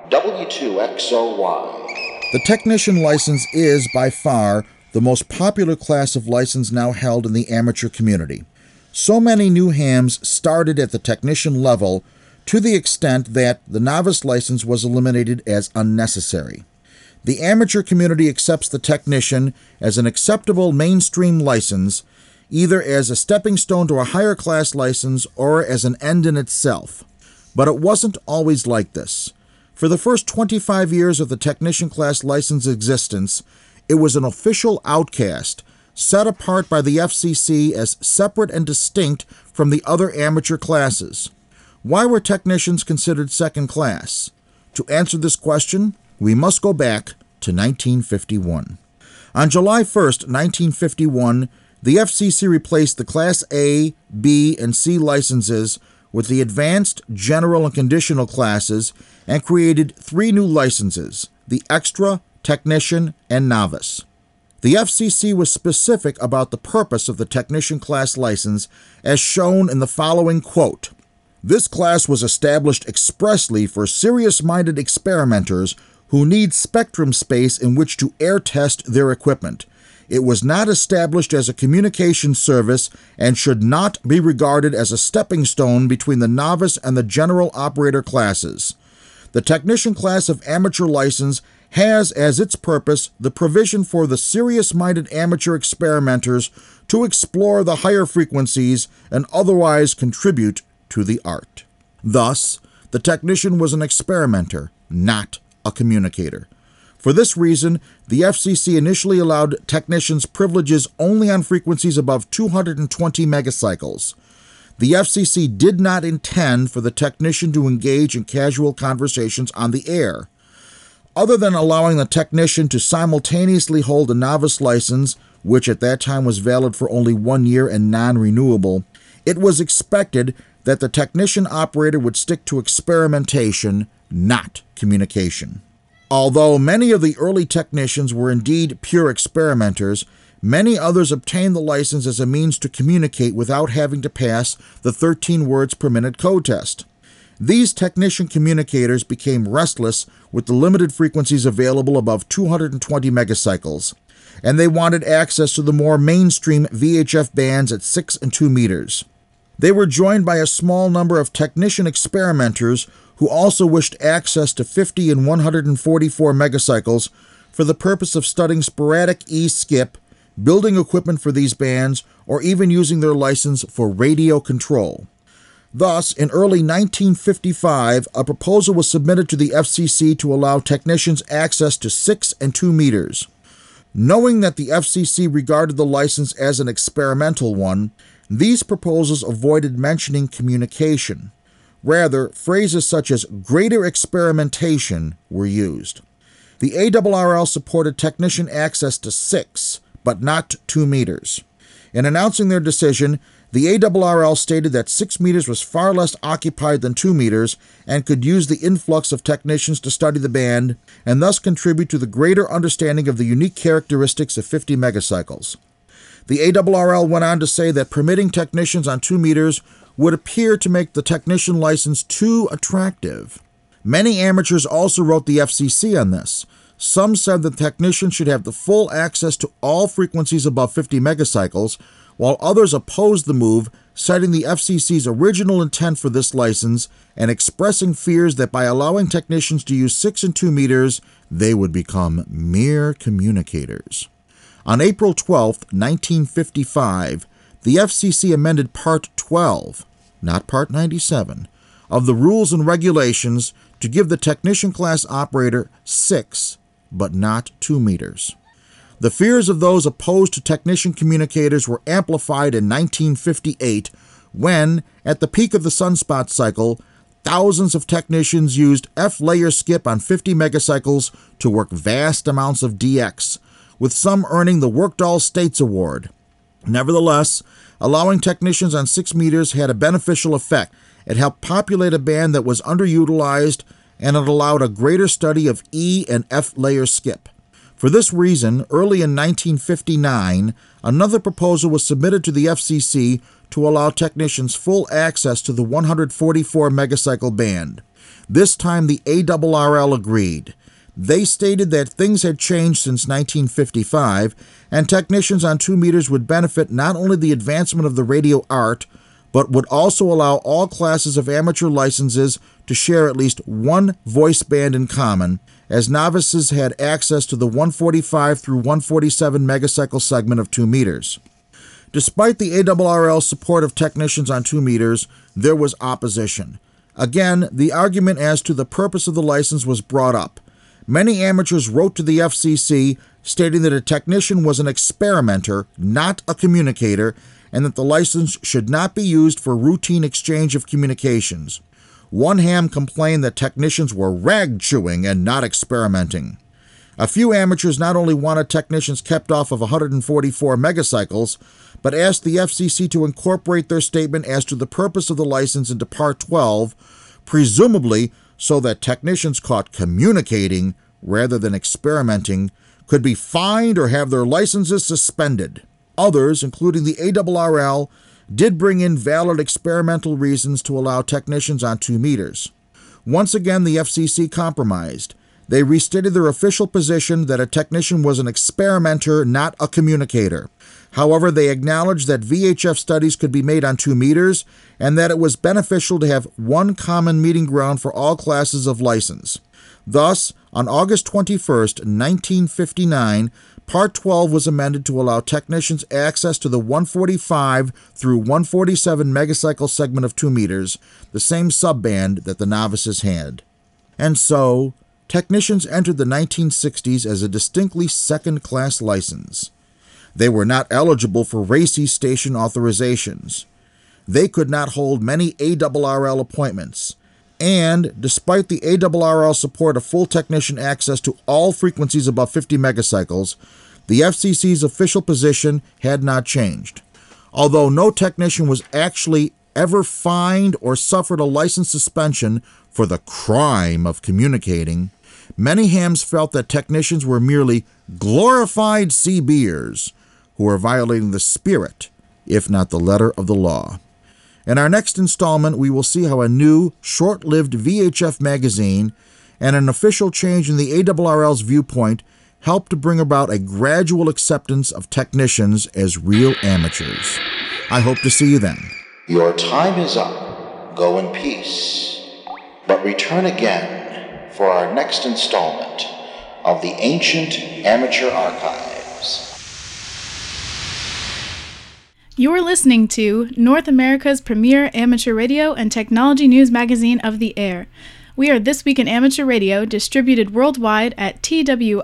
W2XOY. The technician license is, by far, the most popular class of license now held in the amateur community. So many new hams started at the technician level to the extent that the novice license was eliminated as unnecessary. The amateur community accepts the technician as an acceptable mainstream license, either as a stepping stone to a higher class license or as an end in itself. But it wasn't always like this. For the first 25 years of the technician class license existence, it was an official outcast, set apart by the FCC as separate and distinct from the other amateur classes. Why were technicians considered second class? To answer this question, we must go back to 1951. On July 1, 1951, the FCC replaced the Class A, B, and C licenses with the Advanced, General, and Conditional classes and created three new licenses the Extra, Technician, and Novice. The FCC was specific about the purpose of the Technician class license as shown in the following quote This class was established expressly for serious minded experimenters who need spectrum space in which to air test their equipment. It was not established as a communication service and should not be regarded as a stepping stone between the novice and the general operator classes. The technician class of amateur license has as its purpose the provision for the serious minded amateur experimenters to explore the higher frequencies and otherwise contribute to the art. Thus, the technician was an experimenter, not a communicator. For this reason, the FCC initially allowed technicians privileges only on frequencies above 220 megacycles. The FCC did not intend for the technician to engage in casual conversations on the air. Other than allowing the technician to simultaneously hold a novice license, which at that time was valid for only one year and non renewable, it was expected that the technician operator would stick to experimentation, not communication. Although many of the early technicians were indeed pure experimenters, many others obtained the license as a means to communicate without having to pass the 13 words per minute code test. These technician communicators became restless with the limited frequencies available above 220 megacycles, and they wanted access to the more mainstream VHF bands at 6 and 2 meters. They were joined by a small number of technician experimenters who also wished access to 50 and 144 megacycles for the purpose of studying sporadic E skip, building equipment for these bands, or even using their license for radio control. Thus, in early 1955, a proposal was submitted to the FCC to allow technicians access to 6 and 2 meters. Knowing that the FCC regarded the license as an experimental one, these proposals avoided mentioning communication. Rather, phrases such as greater experimentation were used. The ARRL supported technician access to 6, but not 2 meters. In announcing their decision, the ARRL stated that 6 meters was far less occupied than 2 meters and could use the influx of technicians to study the band and thus contribute to the greater understanding of the unique characteristics of 50 megacycles. The ARRL went on to say that permitting technicians on 2 meters would appear to make the technician license too attractive. Many amateurs also wrote the FCC on this. Some said the technicians should have the full access to all frequencies above 50 megacycles, while others opposed the move, citing the FCC's original intent for this license and expressing fears that by allowing technicians to use 6 and 2 meters, they would become mere communicators. On April 12, 1955, the FCC amended Part 12, not Part 97, of the Rules and Regulations to give the technician class operator 6, but not 2 meters. The fears of those opposed to technician communicators were amplified in 1958 when, at the peak of the sunspot cycle, thousands of technicians used F layer skip on 50 megacycles to work vast amounts of DX, with some earning the Worked All States Award. Nevertheless, allowing technicians on 6 meters had a beneficial effect. It helped populate a band that was underutilized and it allowed a greater study of E and F layer skip. For this reason, early in 1959, another proposal was submitted to the FCC to allow technicians full access to the 144 megacycle band. This time the ARRL agreed. They stated that things had changed since 1955, and technicians on 2 meters would benefit not only the advancement of the radio art, but would also allow all classes of amateur licenses to share at least one voice band in common, as novices had access to the 145 through 147 megacycle segment of 2 meters. Despite the ARRL's support of technicians on 2 meters, there was opposition. Again, the argument as to the purpose of the license was brought up. Many amateurs wrote to the FCC stating that a technician was an experimenter, not a communicator, and that the license should not be used for routine exchange of communications. One ham complained that technicians were rag chewing and not experimenting. A few amateurs not only wanted technicians kept off of 144 megacycles, but asked the FCC to incorporate their statement as to the purpose of the license into Part 12, presumably so that technicians caught communicating rather than experimenting could be fined or have their licenses suspended. Others, including the ARRL, did bring in valid experimental reasons to allow technicians on 2 meters. Once again, the FCC compromised. They restated their official position that a technician was an experimenter, not a communicator. However, they acknowledged that VHF studies could be made on 2 meters and that it was beneficial to have one common meeting ground for all classes of license. Thus, on August 21, 1959, Part 12 was amended to allow technicians access to the 145 through 147 megacycle segment of 2 meters, the same subband that the novices had. And so, technicians entered the 1960s as a distinctly second class license. They were not eligible for RACES station authorizations. They could not hold many ARRL appointments. And despite the ARRL support of full technician access to all frequencies above 50 megacycles, the FCC's official position had not changed. Although no technician was actually ever fined or suffered a license suspension for the crime of communicating, many hams felt that technicians were merely glorified CBers who are violating the spirit, if not the letter of the law. In our next installment, we will see how a new, short lived VHF magazine and an official change in the ARRL's viewpoint helped to bring about a gradual acceptance of technicians as real amateurs. I hope to see you then. Your time is up. Go in peace. But return again for our next installment of the Ancient Amateur Archives. You're listening to North America's premier amateur radio and technology news magazine of the air. We are This Week in Amateur Radio, distributed worldwide at twiar.net.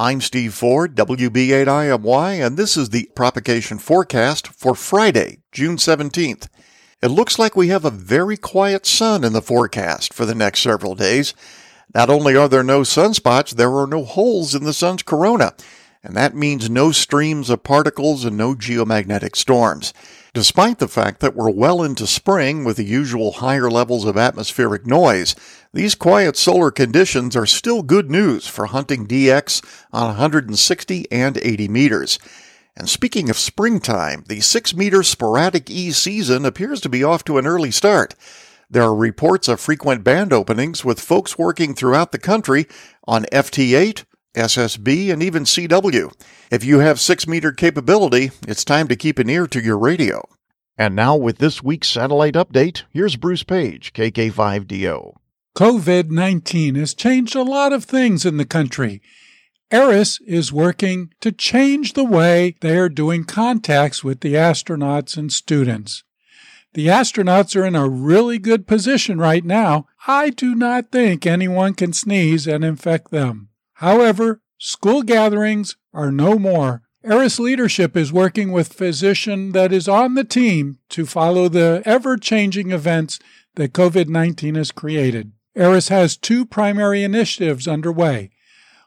I'm Steve Ford, WB8IMY, and this is the propagation forecast for Friday, June 17th. It looks like we have a very quiet sun in the forecast for the next several days. Not only are there no sunspots, there are no holes in the sun's corona, and that means no streams of particles and no geomagnetic storms. Despite the fact that we're well into spring with the usual higher levels of atmospheric noise, these quiet solar conditions are still good news for hunting DX on 160 and 80 meters. And speaking of springtime, the 6 meter sporadic E season appears to be off to an early start. There are reports of frequent band openings with folks working throughout the country on FT8, SSB, and even CW. If you have 6 meter capability, it's time to keep an ear to your radio. And now, with this week's satellite update, here's Bruce Page, KK5DO. COVID 19 has changed a lot of things in the country. ARISS is working to change the way they are doing contacts with the astronauts and students. The astronauts are in a really good position right now. I do not think anyone can sneeze and infect them. However, school gatherings are no more. ARISS leadership is working with physician that is on the team to follow the ever changing events that COVID 19 has created. ARISS has two primary initiatives underway.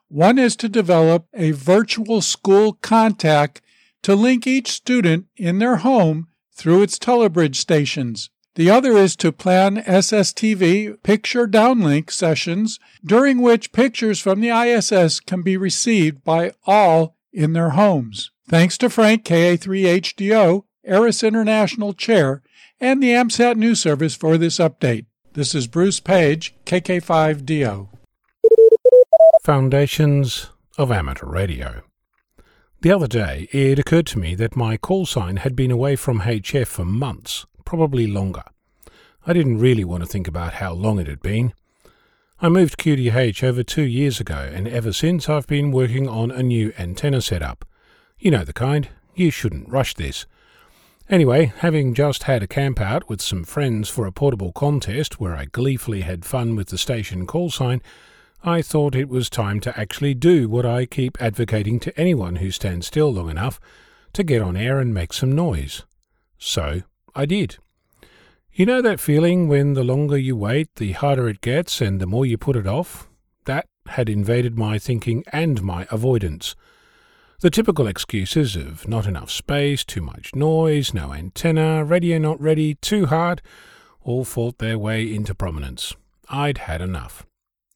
One is to develop a virtual school contact to link each student in their home through its telebridge stations. The other is to plan SSTV picture downlink sessions during which pictures from the ISS can be received by all in their homes. Thanks to Frank KA3HDO, ARISS International Chair, and the AMSAT News Service for this update. This is Bruce Page, KK5DO. Foundations of Amateur Radio. The other day, it occurred to me that my call sign had been away from HF for months, probably longer. I didn't really want to think about how long it had been. I moved QTH over two years ago, and ever since I've been working on a new antenna setup. You know the kind. You shouldn't rush this. Anyway, having just had a camp out with some friends for a portable contest where I gleefully had fun with the station call sign, I thought it was time to actually do what I keep advocating to anyone who stands still long enough to get on air and make some noise. So I did. You know that feeling when the longer you wait, the harder it gets and the more you put it off? That had invaded my thinking and my avoidance. The typical excuses of not enough space, too much noise, no antenna, radio not ready, too hard, all fought their way into prominence. I'd had enough.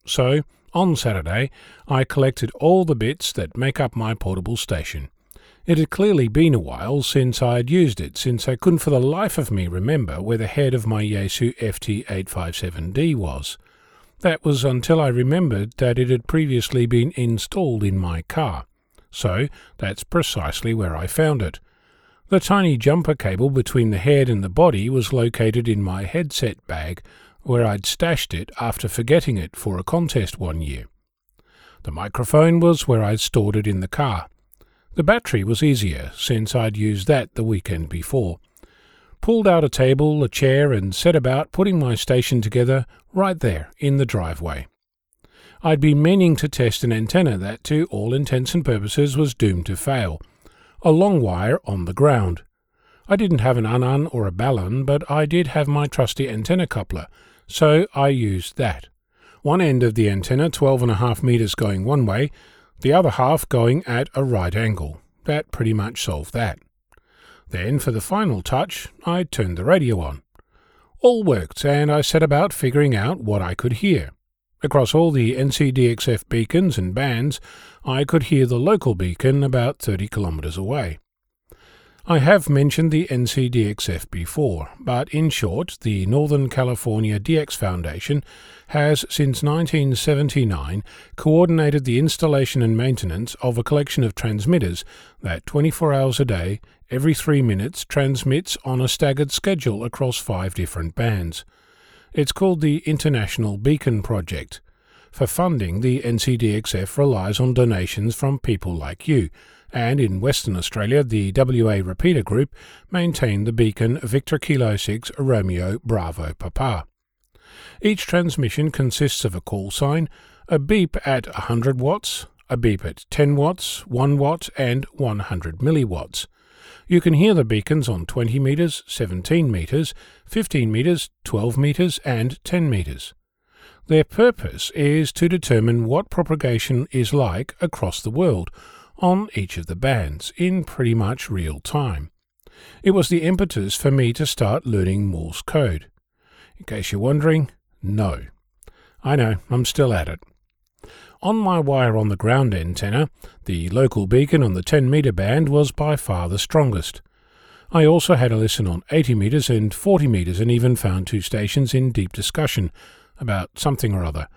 So, on Saturday, I collected all the bits that make up my portable station. It had clearly been a while since I had used it, since I couldn't for the life of me remember where the head of my Yaesu FT857D was. That was until I remembered that it had previously been installed in my car. So that's precisely where I found it. The tiny jumper cable between the head and the body was located in my headset bag, where I'd stashed it after forgetting it for a contest one year. The microphone was where I'd stored it in the car. The battery was easier, since I'd used that the weekend before. Pulled out a table, a chair, and set about putting my station together right there in the driveway. I'd been meaning to test an antenna that, to all intents and purposes, was doomed to fail. A long wire on the ground. I didn't have an unun or a balun, but I did have my trusty antenna coupler, so I used that. One end of the antenna, twelve and a half meters going one way, the other half going at a right angle. That pretty much solved that. Then, for the final touch, I turned the radio on. All worked, and I set about figuring out what I could hear. Across all the NCDXF beacons and bands, I could hear the local beacon about 30 kilometres away. I have mentioned the NCDXF before, but in short, the Northern California DX Foundation has since 1979 coordinated the installation and maintenance of a collection of transmitters that 24 hours a day, every three minutes, transmits on a staggered schedule across five different bands. It's called the International Beacon Project. For funding, the NCDXF relies on donations from people like you, and in Western Australia, the WA Repeater Group maintain the beacon Victor Kilo 6 Romeo Bravo Papa. Each transmission consists of a call sign, a beep at 100 watts, a beep at 10 watts, 1 watt, and 100 milliwatts. You can hear the beacons on 20 meters, 17 meters, 15 meters, 12 meters, and 10 meters. Their purpose is to determine what propagation is like across the world on each of the bands in pretty much real time. It was the impetus for me to start learning Morse code. In case you're wondering, no. I know, I'm still at it. On my wire on the ground antenna, the local beacon on the 10 metre band was by far the strongest. I also had a listen on 80 metres and 40 metres and even found two stations in deep discussion about something or other.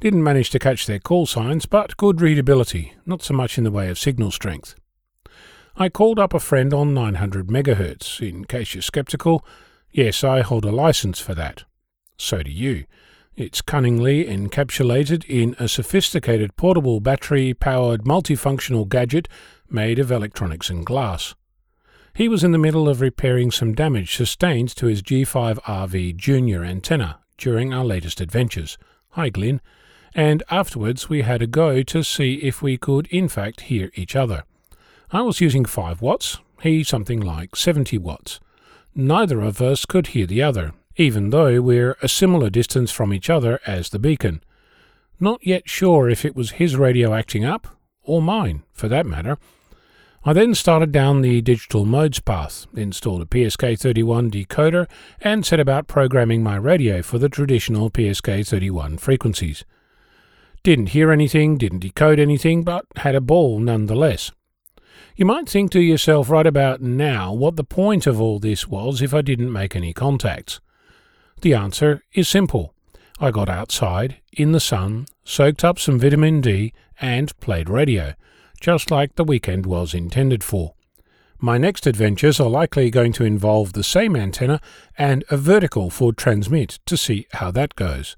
Didn't manage to catch their call signs, but good readability, not so much in the way of signal strength. I called up a friend on 900 MHz. In case you're skeptical, yes, I hold a license for that. So do you. It's cunningly encapsulated in a sophisticated portable battery powered multifunctional gadget made of electronics and glass. He was in the middle of repairing some damage sustained to his G5RV Junior antenna during our latest adventures. Hi, Glyn. And afterwards we had a go to see if we could in fact hear each other. I was using 5 watts, he something like 70 watts. Neither of us could hear the other, even though we're a similar distance from each other as the beacon. Not yet sure if it was his radio acting up, or mine, for that matter. I then started down the digital modes path, installed a PSK31 decoder, and set about programming my radio for the traditional PSK31 frequencies. Didn't hear anything, didn't decode anything, but had a ball nonetheless. You might think to yourself right about now what the point of all this was if I didn't make any contacts. The answer is simple. I got outside, in the sun, soaked up some vitamin D, and played radio, just like the weekend was intended for. My next adventures are likely going to involve the same antenna and a vertical for transmit to see how that goes.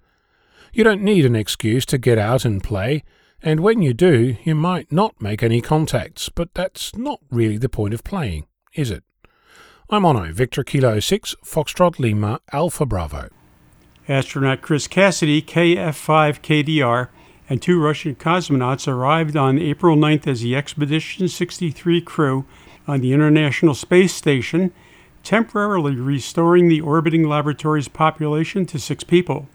You don't need an excuse to get out and play, and when you do, you might not make any contacts, but that's not really the point of playing, is it? I'm Onno, Victor Kilo 6, Foxtrot Lima, Alpha Bravo. Astronaut Chris Cassidy, KF5KDR, and two Russian cosmonauts arrived on April 9th as the Expedition 63 crew on the International Space Station, temporarily restoring the orbiting laboratory's population to six people.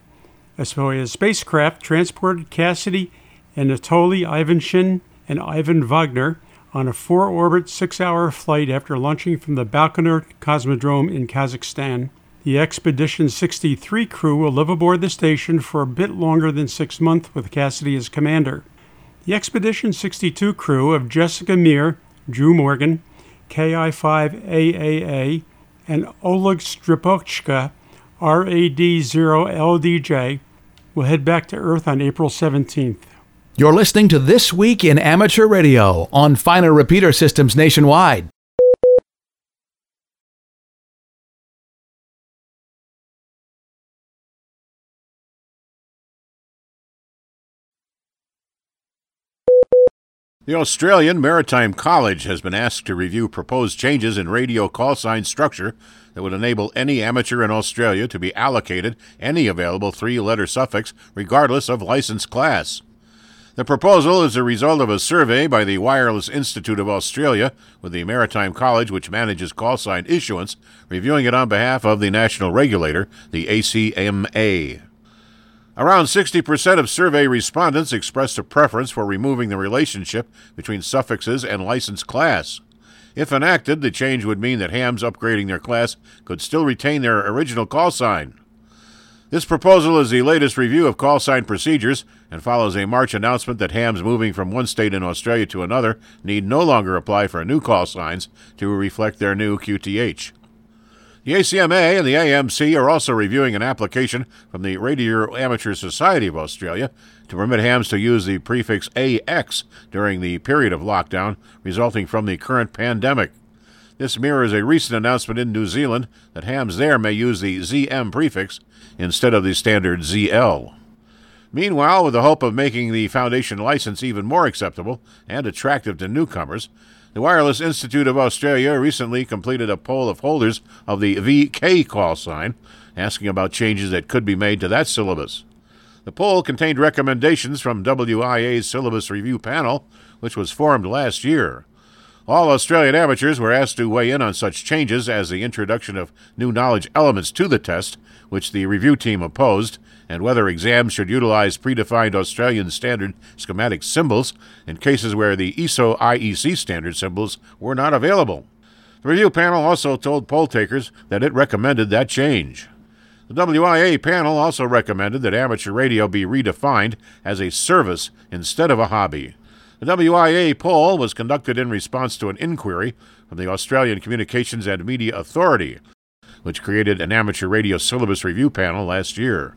A Soyuz spacecraft transported Cassidy, Anatoly Ivanishin, and Ivan Vagner on a four orbit, six hour flight after launching from the Baikonur Cosmodrome in Kazakhstan. The Expedition 63 crew will live aboard the station for a bit longer than six months with Cassidy as commander. The Expedition 62 crew of Jessica Meir, Drew Morgan, KI5AAA, and Oleg Skripochka, RAD0LDJ, will head back to Earth on April 17th. You're listening to This Week in Amateur Radio on finer repeater systems nationwide. The Australian Maritime College has been asked to review proposed changes in radio call sign structure that would enable any amateur in Australia to be allocated any available three letter suffix regardless of license class. The proposal is a result of a survey by the Wireless Institute of Australia with the Maritime College, which manages call sign issuance, reviewing it on behalf of the national regulator, the ACMA. Around 60% of survey respondents expressed a preference for removing the relationship between suffixes and license class. If enacted, the change would mean that hams upgrading their class could still retain their original call sign. This proposal is the latest review of call sign procedures and follows a March announcement that hams moving from one state in Australia to another need no longer apply for new call signs to reflect their new QTH. The ACMA and the AMC are also reviewing an application from the Radio Amateur Society of Australia to permit hams to use the prefix AX during the period of lockdown resulting from the current pandemic. This mirrors a recent announcement in New Zealand that hams there may use the ZM prefix instead of the standard ZL. Meanwhile, with the hope of making the Foundation license even more acceptable and attractive to newcomers, the Wireless Institute of Australia recently completed a poll of holders of the VK call sign, asking about changes that could be made to that syllabus. The poll contained recommendations from WIA's syllabus review panel, which was formed last year. All Australian amateurs were asked to weigh in on such changes as the introduction of new knowledge elements to the test, which the review team opposed, and whether exams should utilize predefined Australian standard schematic symbols in cases where the ISO IEC standard symbols were not available. The review panel also told poll takers that it recommended that change. The WIA panel also recommended that amateur radio be redefined as a service instead of a hobby. The WIA poll was conducted in response to an inquiry from the Australian Communications and Media Authority, which created an amateur radio syllabus review panel last year.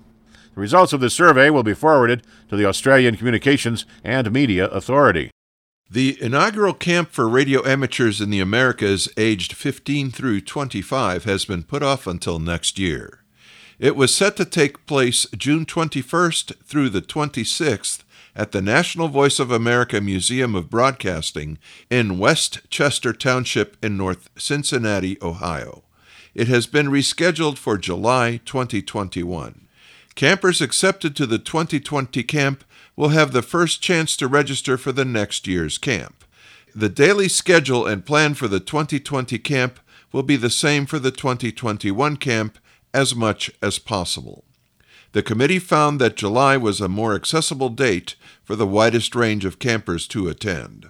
The results of the survey will be forwarded to the Australian Communications and Media Authority. The inaugural camp for radio amateurs in the Americas aged 15 through 25 has been put off until next year. It was set to take place June 21st through the 26th at the National Voice of America Museum of Broadcasting in West Chester Township in North Cincinnati, Ohio. It has been rescheduled for July 2021. Campers accepted to the 2020 camp will have the first chance to register for the next year's camp. The daily schedule and plan for the 2020 camp will be the same for the 2021 camp as much as possible. The committee found that July was a more accessible date for the widest range of campers to attend.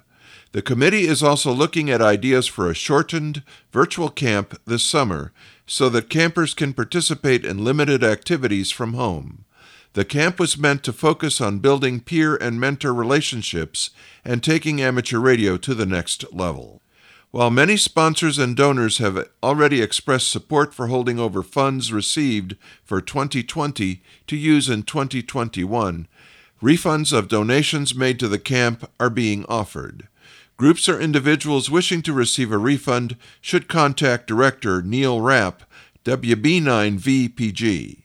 The committee is also looking at ideas for a shortened virtual camp this summer so that campers can participate in limited activities from home. The camp was meant to focus on building peer and mentor relationships and taking amateur radio to the next level. While many sponsors and donors have already expressed support for holding over funds received for 2020 to use in 2021, refunds of donations made to the camp are being offered. Groups or individuals wishing to receive a refund should contact Director Neil Rapp, WB9VPG.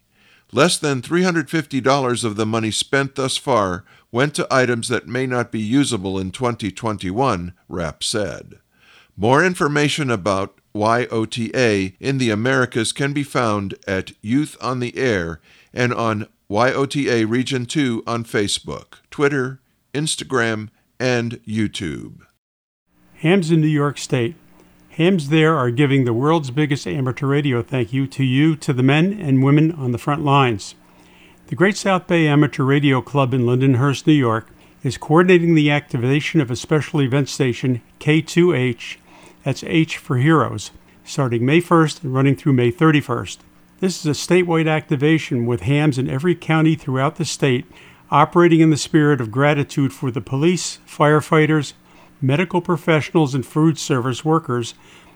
Less than $350 of the money spent thus far went to items that may not be usable in 2021, Rapp said. More information about YOTA in the Americas can be found at Youth on the Air and on YOTA Region 2 on Facebook, Twitter, Instagram, and YouTube. Hams in New York State. Hams there are giving the world's biggest amateur radio thank you to you, to the men and women on the front lines. The Great South Bay Amateur Radio Club in Lindenhurst, New York, is coordinating the activation of a special event station, K2H, that's H for Heroes, starting May 1st and running through May 31st. This is a statewide activation with hams in every county throughout the state, operating in the spirit of gratitude for the police, firefighters, medical professionals, and food service workers,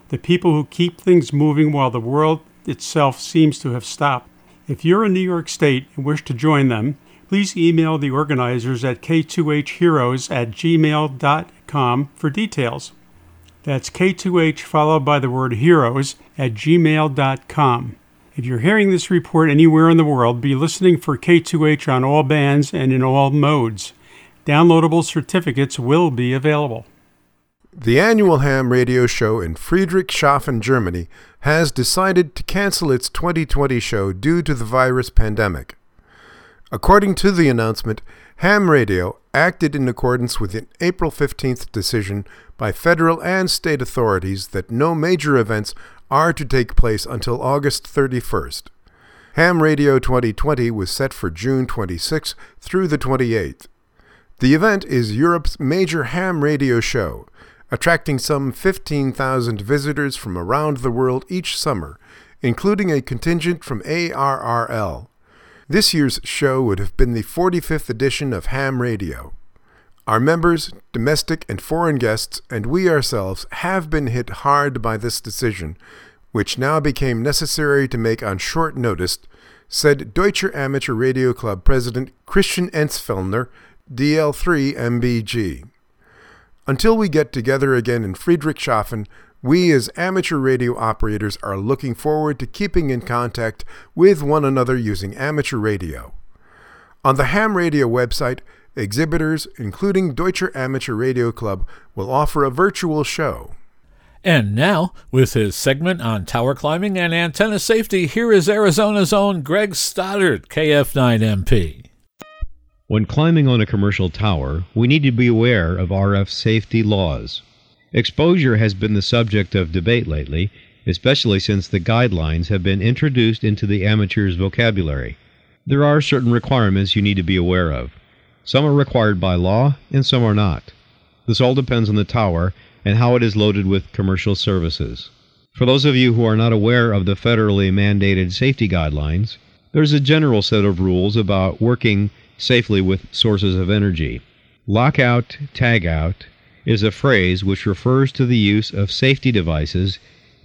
the people who keep things moving while the world itself seems to have stopped. If you're in New York State and wish to join them, please email the organizers at k2heroes at gmail.com for details. That's K2H followed by the word heroes at gmail.com. If you're hearing this report anywhere in the world, be listening for K2H on all bands and in all modes. Downloadable certificates will be available. The annual ham radio show in Friedrichshafen, Germany, has decided to cancel its 2020 show due to the virus pandemic. According to the announcement, ham radio acted in accordance with an April 15th decision by federal and state authorities that no major events are to take place until August 31st. Ham Radio 2020 was set for June 26 through the 28th. The event is Europe's major ham radio show attracting some 15,000 visitors from around the world each summer, including a contingent from ARRL. This year's show would have been the 45th edition of Ham Radio. Our members, domestic and foreign guests, and we ourselves have been hit hard by this decision, which now became necessary to make on short notice, said Deutscher Amateur Radio Club President Christian Entsfellner, DL3 MBG. Until we get together again in Friedrichshafen, we as amateur radio operators are looking forward to keeping in contact with one another using amateur radio. On the Ham Radio website, exhibitors, including Deutscher Amateur Radio Club, will offer a virtual show. And now, with his segment on tower climbing and antenna safety, here is Arizona's own Greg Stoddard, KF9MP. When climbing on a commercial tower, we need to be aware of RF safety laws. Exposure has been the subject of debate lately, especially since the guidelines have been introduced into the amateur's vocabulary. There are certain requirements you need to be aware of. Some are required by law, and some are not. This all depends on the tower and how it is loaded with commercial services. For those of you who are not aware of the federally mandated safety guidelines, there's a general set of rules about working safely with sources of energy. Lockout, tagout is a phrase which refers to the use of safety devices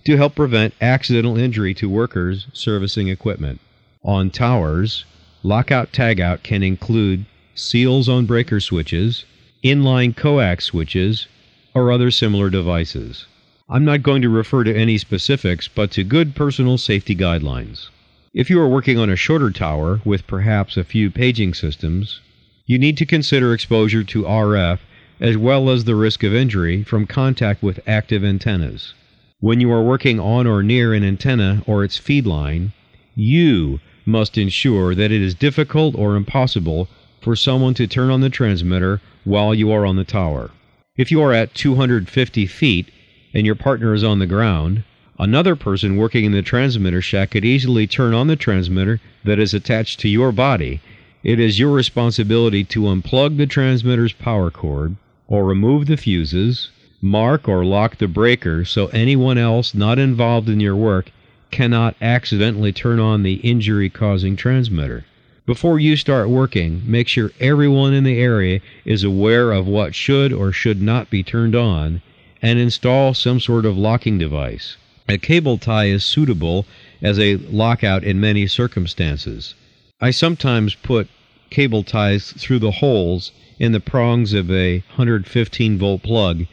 to help prevent accidental injury to workers servicing equipment. On towers, lockout tagout can include seals on breaker switches, inline coax switches, or other similar devices. I'm not going to refer to any specifics, but to good personal safety guidelines. If you are working on a shorter tower with perhaps a few paging systems, you need to consider exposure to RF as well as the risk of injury from contact with active antennas. When you are working on or near an antenna or its feed line, you must ensure that it is difficult or impossible for someone to turn on the transmitter while you are on the tower. If you are at 250 feet and your partner is on the ground, another person working in the transmitter shack could easily turn on the transmitter that is attached to your body. It is your responsibility to unplug the transmitter's power cord or remove the fuses, mark or lock the breaker so anyone else not involved in your work cannot accidentally turn on the injury causing transmitter. Before you start working, make sure everyone in the area is aware of what should or should not be turned on and install some sort of locking device. A cable tie is suitable as a lockout in many circumstances. I sometimes put cable ties through the holes in the prongs of a 115 volt plug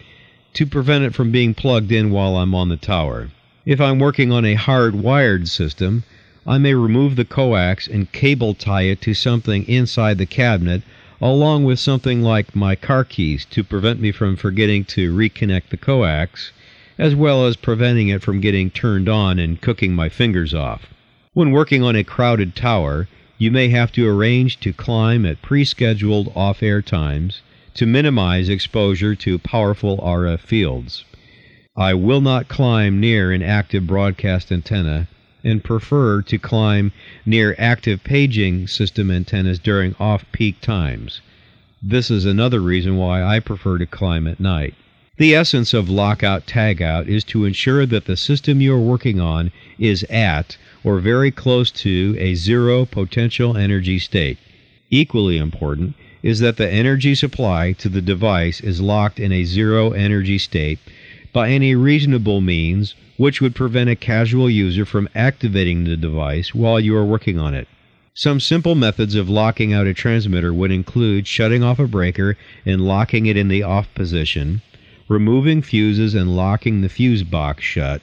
to prevent it from being plugged in while I'm on the tower. If I'm working on a hard wired system, I may remove the coax and cable tie it to something inside the cabinet, along with something like my car keys to prevent me from forgetting to reconnect the coax, as well as preventing it from getting turned on and cooking my fingers off. When working on a crowded tower, you may have to arrange to climb at pre scheduled off air times to minimize exposure to powerful RF fields. I will not climb near an active broadcast antenna and prefer to climb near active paging system antennas during off peak times. This is another reason why I prefer to climb at night. The essence of lockout tagout is to ensure that the system you are working on is at or very close to a zero potential energy state. Equally important is that the energy supply to the device is locked in a zero energy state by any reasonable means which would prevent a casual user from activating the device while you are working on it. Some simple methods of locking out a transmitter would include shutting off a breaker and locking it in the off position, removing fuses and locking the fuse box shut,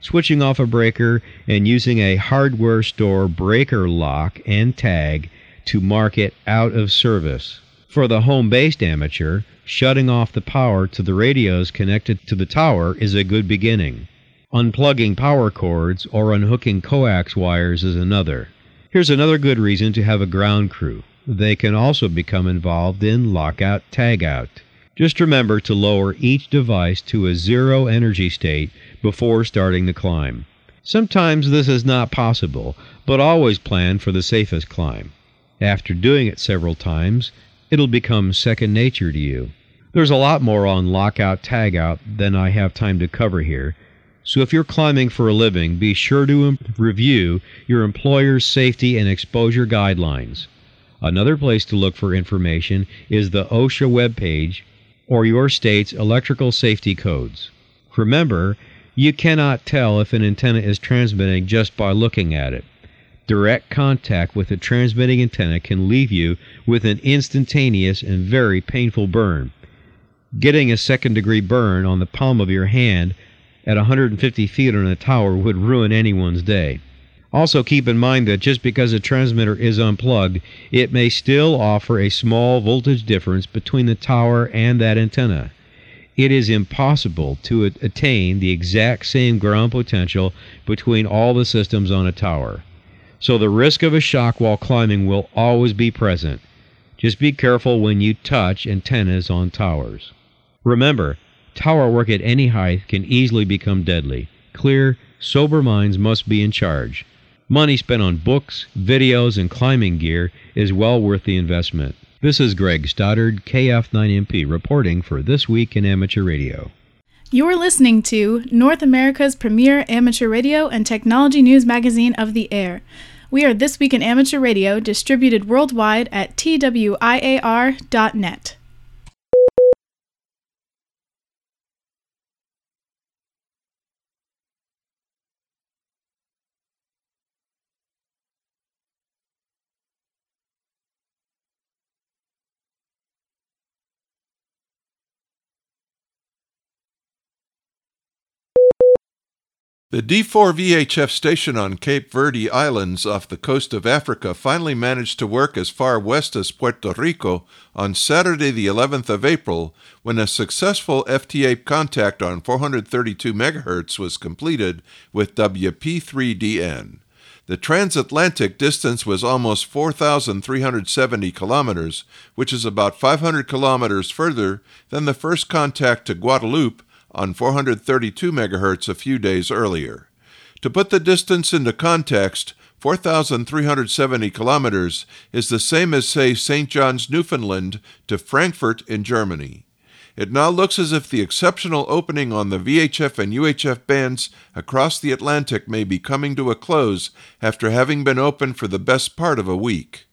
switching off a breaker and using a hardware store breaker lock and tag to mark it out of service. For the home based amateur, shutting off the power to the radios connected to the tower is a good beginning. Unplugging power cords or unhooking coax wires is another. Here's another good reason to have a ground crew. They can also become involved in lockout tagout. Just remember to lower each device to a zero energy state before starting the climb. Sometimes this is not possible, but always plan for the safest climb. After doing it several times, it'll become second nature to you. There's a lot more on lockout tagout than I have time to cover here, so if you're climbing for a living, be sure to review your employer's safety and exposure guidelines. Another place to look for information is the OSHA webpage or your state's electrical safety codes. Remember, you cannot tell if an antenna is transmitting just by looking at it. Direct contact with a transmitting antenna can leave you with an instantaneous and very painful burn. Getting a second degree burn on the palm of your hand at 150 feet on a tower would ruin anyone's day. Also, keep in mind that just because a transmitter is unplugged, it may still offer a small voltage difference between the tower and that antenna. It is impossible to attain the exact same ground potential between all the systems on a tower. So the risk of a shock while climbing will always be present. Just be careful when you touch antennas on towers. Remember, tower work at any height can easily become deadly. Clear, sober minds must be in charge. Money spent on books, videos, and climbing gear is well worth the investment. This is Greg Stoddard, KF9MP, reporting for This Week in Amateur Radio. You're listening to North America's premier amateur radio and technology news magazine of the air. We are This Week in Amateur Radio, distributed worldwide at twiar.net. The D4 VHF station on Cape Verde Islands off the coast of Africa finally managed to work as far west as Puerto Rico on Saturday, the 11th of April, when a successful FT8 contact on 432 MHz was completed with WP3DN. The transatlantic distance was almost 4,370 kilometers, which is about 500 kilometers further than the first contact to Guadeloupe on 432 MHz a few days earlier. To put the distance into context, 4,370 kilometers is the same as, say, St. John's, Newfoundland to Frankfurt in Germany. It now looks as if the exceptional opening on the VHF and UHF bands across the Atlantic may be coming to a close after having been open for the best part of a week.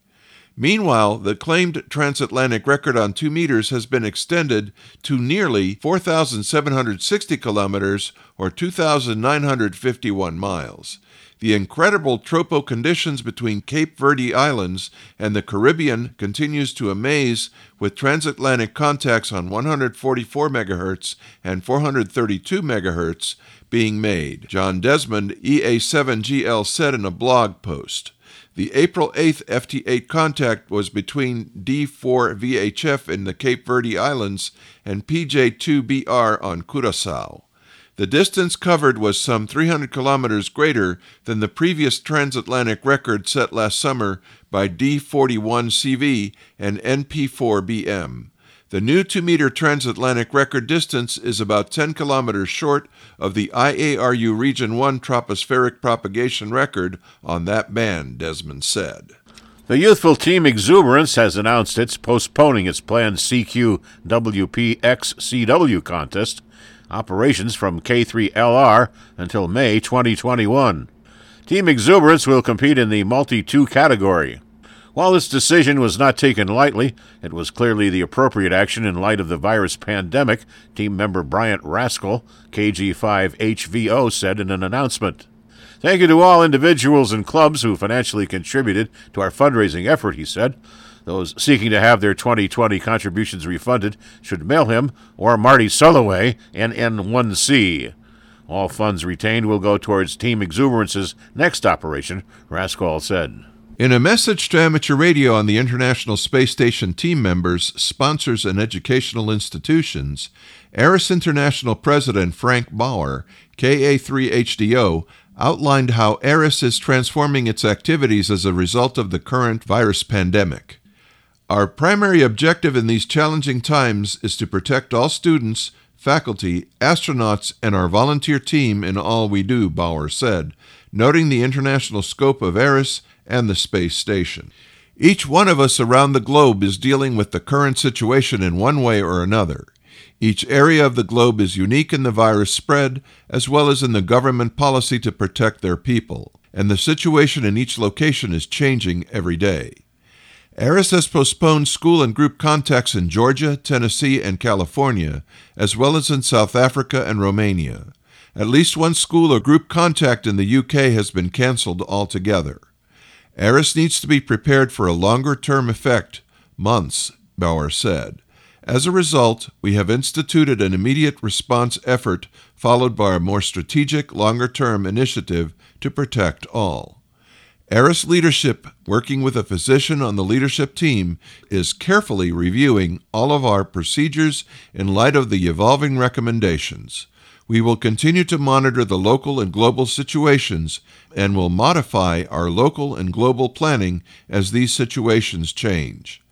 Meanwhile, the claimed transatlantic record on 2 meters has been extended to nearly 4,760 kilometers or 2,951 miles. The incredible tropo conditions between Cape Verde Islands and the Caribbean continues to amaze with transatlantic contacts on 144 MHz and 432 MHz being made, John Desmond, EI7GL said in a blog post. The April 8th FT8 contact was between D4 VHF in the Cape Verde Islands and PJ2BR on Curacao. The distance covered was some 300 kilometers greater than the previous transatlantic record set last summer by D41CV and NP4BM. The new 2 meter transatlantic record distance is about 10 kilometers short of the IARU Region 1 tropospheric propagation record on that band, Desmond said. The youthful team Exuberance has announced it's postponing its planned CQ-WPX-CW contest operations from K3LR until May 2021. Team Exuberance will compete in the Multi 2 category. While this decision was not taken lightly, it was clearly the appropriate action in light of the virus pandemic, team member Bryant Rascoe, KG5HVO, said in an announcement. Thank you to all individuals and clubs who financially contributed to our fundraising effort, he said. Those seeking to have their 2020 contributions refunded should mail him or Marty Sullaway NN1C. All funds retained will go towards Team Exuberance's next operation, Rascoe said. In a message to amateur radio on the International Space Station team members, sponsors, and educational institutions, ARISS International President Frank Bauer, KA3HDO, outlined how ARISS is transforming its activities as a result of the current virus pandemic. Our primary objective in these challenging times is to protect all students, faculty, astronauts, and our volunteer team in all we do, Bauer said, noting the international scope of ARISS and the space station. Each one of us around the globe is dealing with the current situation in one way or another. Each area of the globe is unique in the virus spread, as well as in the government policy to protect their people, and the situation in each location is changing every day. ARISS has postponed school and group contacts in Georgia, Tennessee, and California, as well as in South Africa and Romania. At least one school or group contact in the UK has been cancelled altogether. ARISS needs to be prepared for a longer term effect, months, Bauer said. As a result, we have instituted an immediate response effort followed by a more strategic, longer term initiative to protect all. ARISS leadership, working with a physician on the leadership team, is carefully reviewing all of our procedures in light of the evolving recommendations. We will continue to monitor the local and global situations and will modify our local and global planning as these situations change.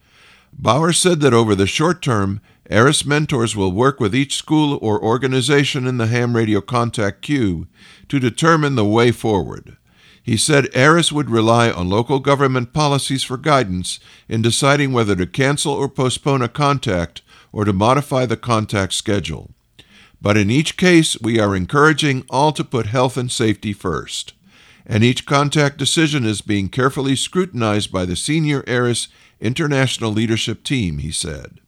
Bauer said that over the short term, ARISS mentors will work with each school or organization in the ham radio contact queue to determine the way forward. He said ARISS would rely on local government policies for guidance in deciding whether to cancel or postpone a contact or to modify the contact schedule. But in each case, we are encouraging all to put health and safety first. And each contact decision is being carefully scrutinized by the senior ARISS international leadership team, he said.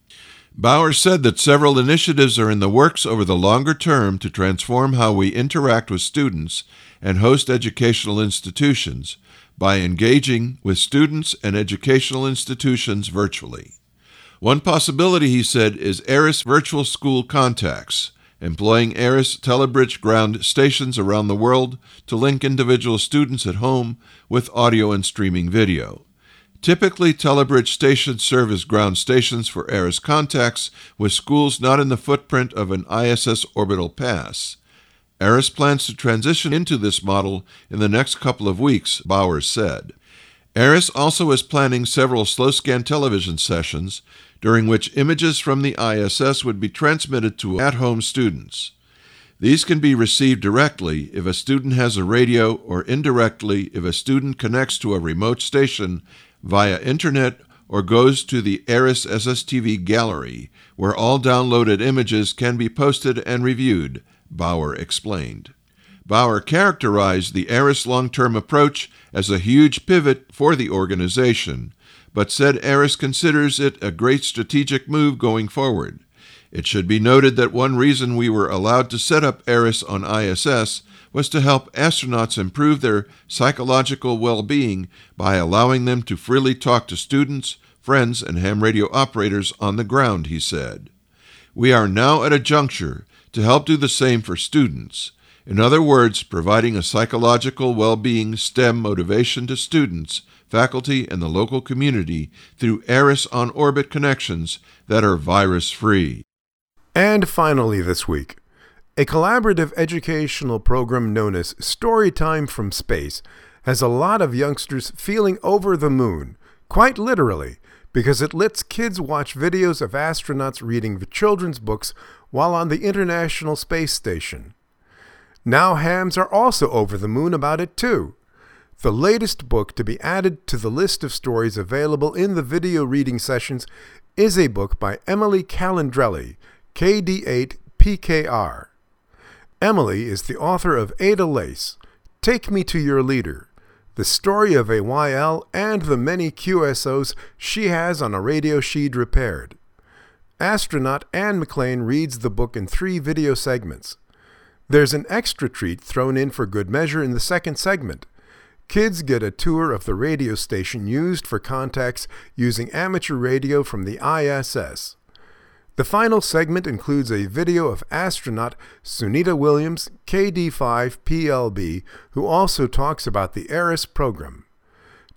Bauer said that several initiatives are in the works over the longer term to transform how we interact with students and host educational institutions by engaging with students and educational institutions virtually. One possibility, he said, is ARISS Virtual School Contacts, employing ARISS Telebridge ground stations around the world to link individual students at home with audio and streaming video. Typically, Telebridge stations serve as ground stations for ARISS contacts with schools not in the footprint of an ISS orbital pass. ARISS plans to transition into this model in the next couple of weeks, Bauer said. ARISS also is planning several slow scan television sessions during which images from the ISS would be transmitted to at home students. These can be received directly if a student has a radio or indirectly if a student connects to a remote station via internet or goes to the ARISS SSTV gallery, where all downloaded images can be posted and reviewed, Bauer explained. Bauer characterized the ARISS long term approach as a huge pivot for the organization, but said ARISS considers it a great strategic move going forward. It should be noted that one reason we were allowed to set up ARISS on ISS was to help astronauts improve their psychological well being by allowing them to freely talk to students, friends, and ham radio operators on the ground, he said. We are now at a juncture to help do the same for students. In other words, providing a psychological well being STEM motivation to students, faculty, and the local community through ARISS on orbit connections that are virus free. And finally, this week, a collaborative educational program known as Storytime from Space has a lot of youngsters feeling over the moon, quite literally, because it lets kids watch videos of astronauts reading children's books while on the International Space Station. Now hams are also over the moon about it too. The latest book to be added to the list of stories available in the video reading sessions is a book by Emily Calandrelli, KD8PKR. Emily is the author of Ada Lace, Take Me to Your Leader, the story of a YL and the many QSOs she has on a radio she'd repaired. Astronaut Anne McClain reads the book in three video segments. There's an extra treat thrown in for good measure in the second segment. Kids get a tour of the radio station used for contacts using amateur radio from the ISS. The final segment includes a video of astronaut Sunita Williams, KD5PLB, who also talks about the ARISS program.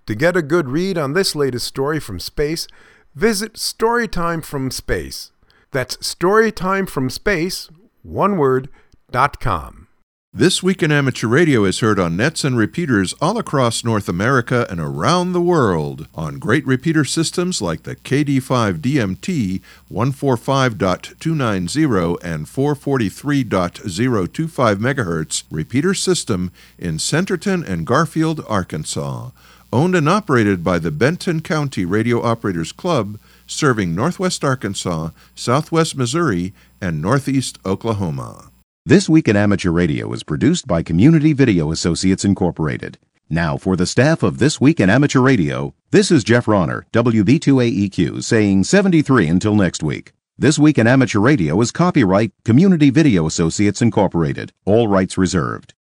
To get a good read on this latest story from space, visit Storytime from Space. That's Storytime from Space, one word, dot com. This Week in Amateur Radio is heard on nets and repeaters all across North America and around the world on great repeater systems like the KD5 DMT 145.290 and 443.025 MHz repeater system in Centerton and Garfield, Arkansas. Owned and operated by the Benton County Radio Operators Club, serving Northwest Arkansas, Southwest Missouri, and Northeast Oklahoma. This Week in Amateur Radio is produced by Community Video Associates Incorporated. Now, for the staff of This Week in Amateur Radio, this is Jeff Ronner, WB2AEQ, saying 73 until next week. This Week in Amateur Radio is copyright Community Video Associates Incorporated, all rights reserved.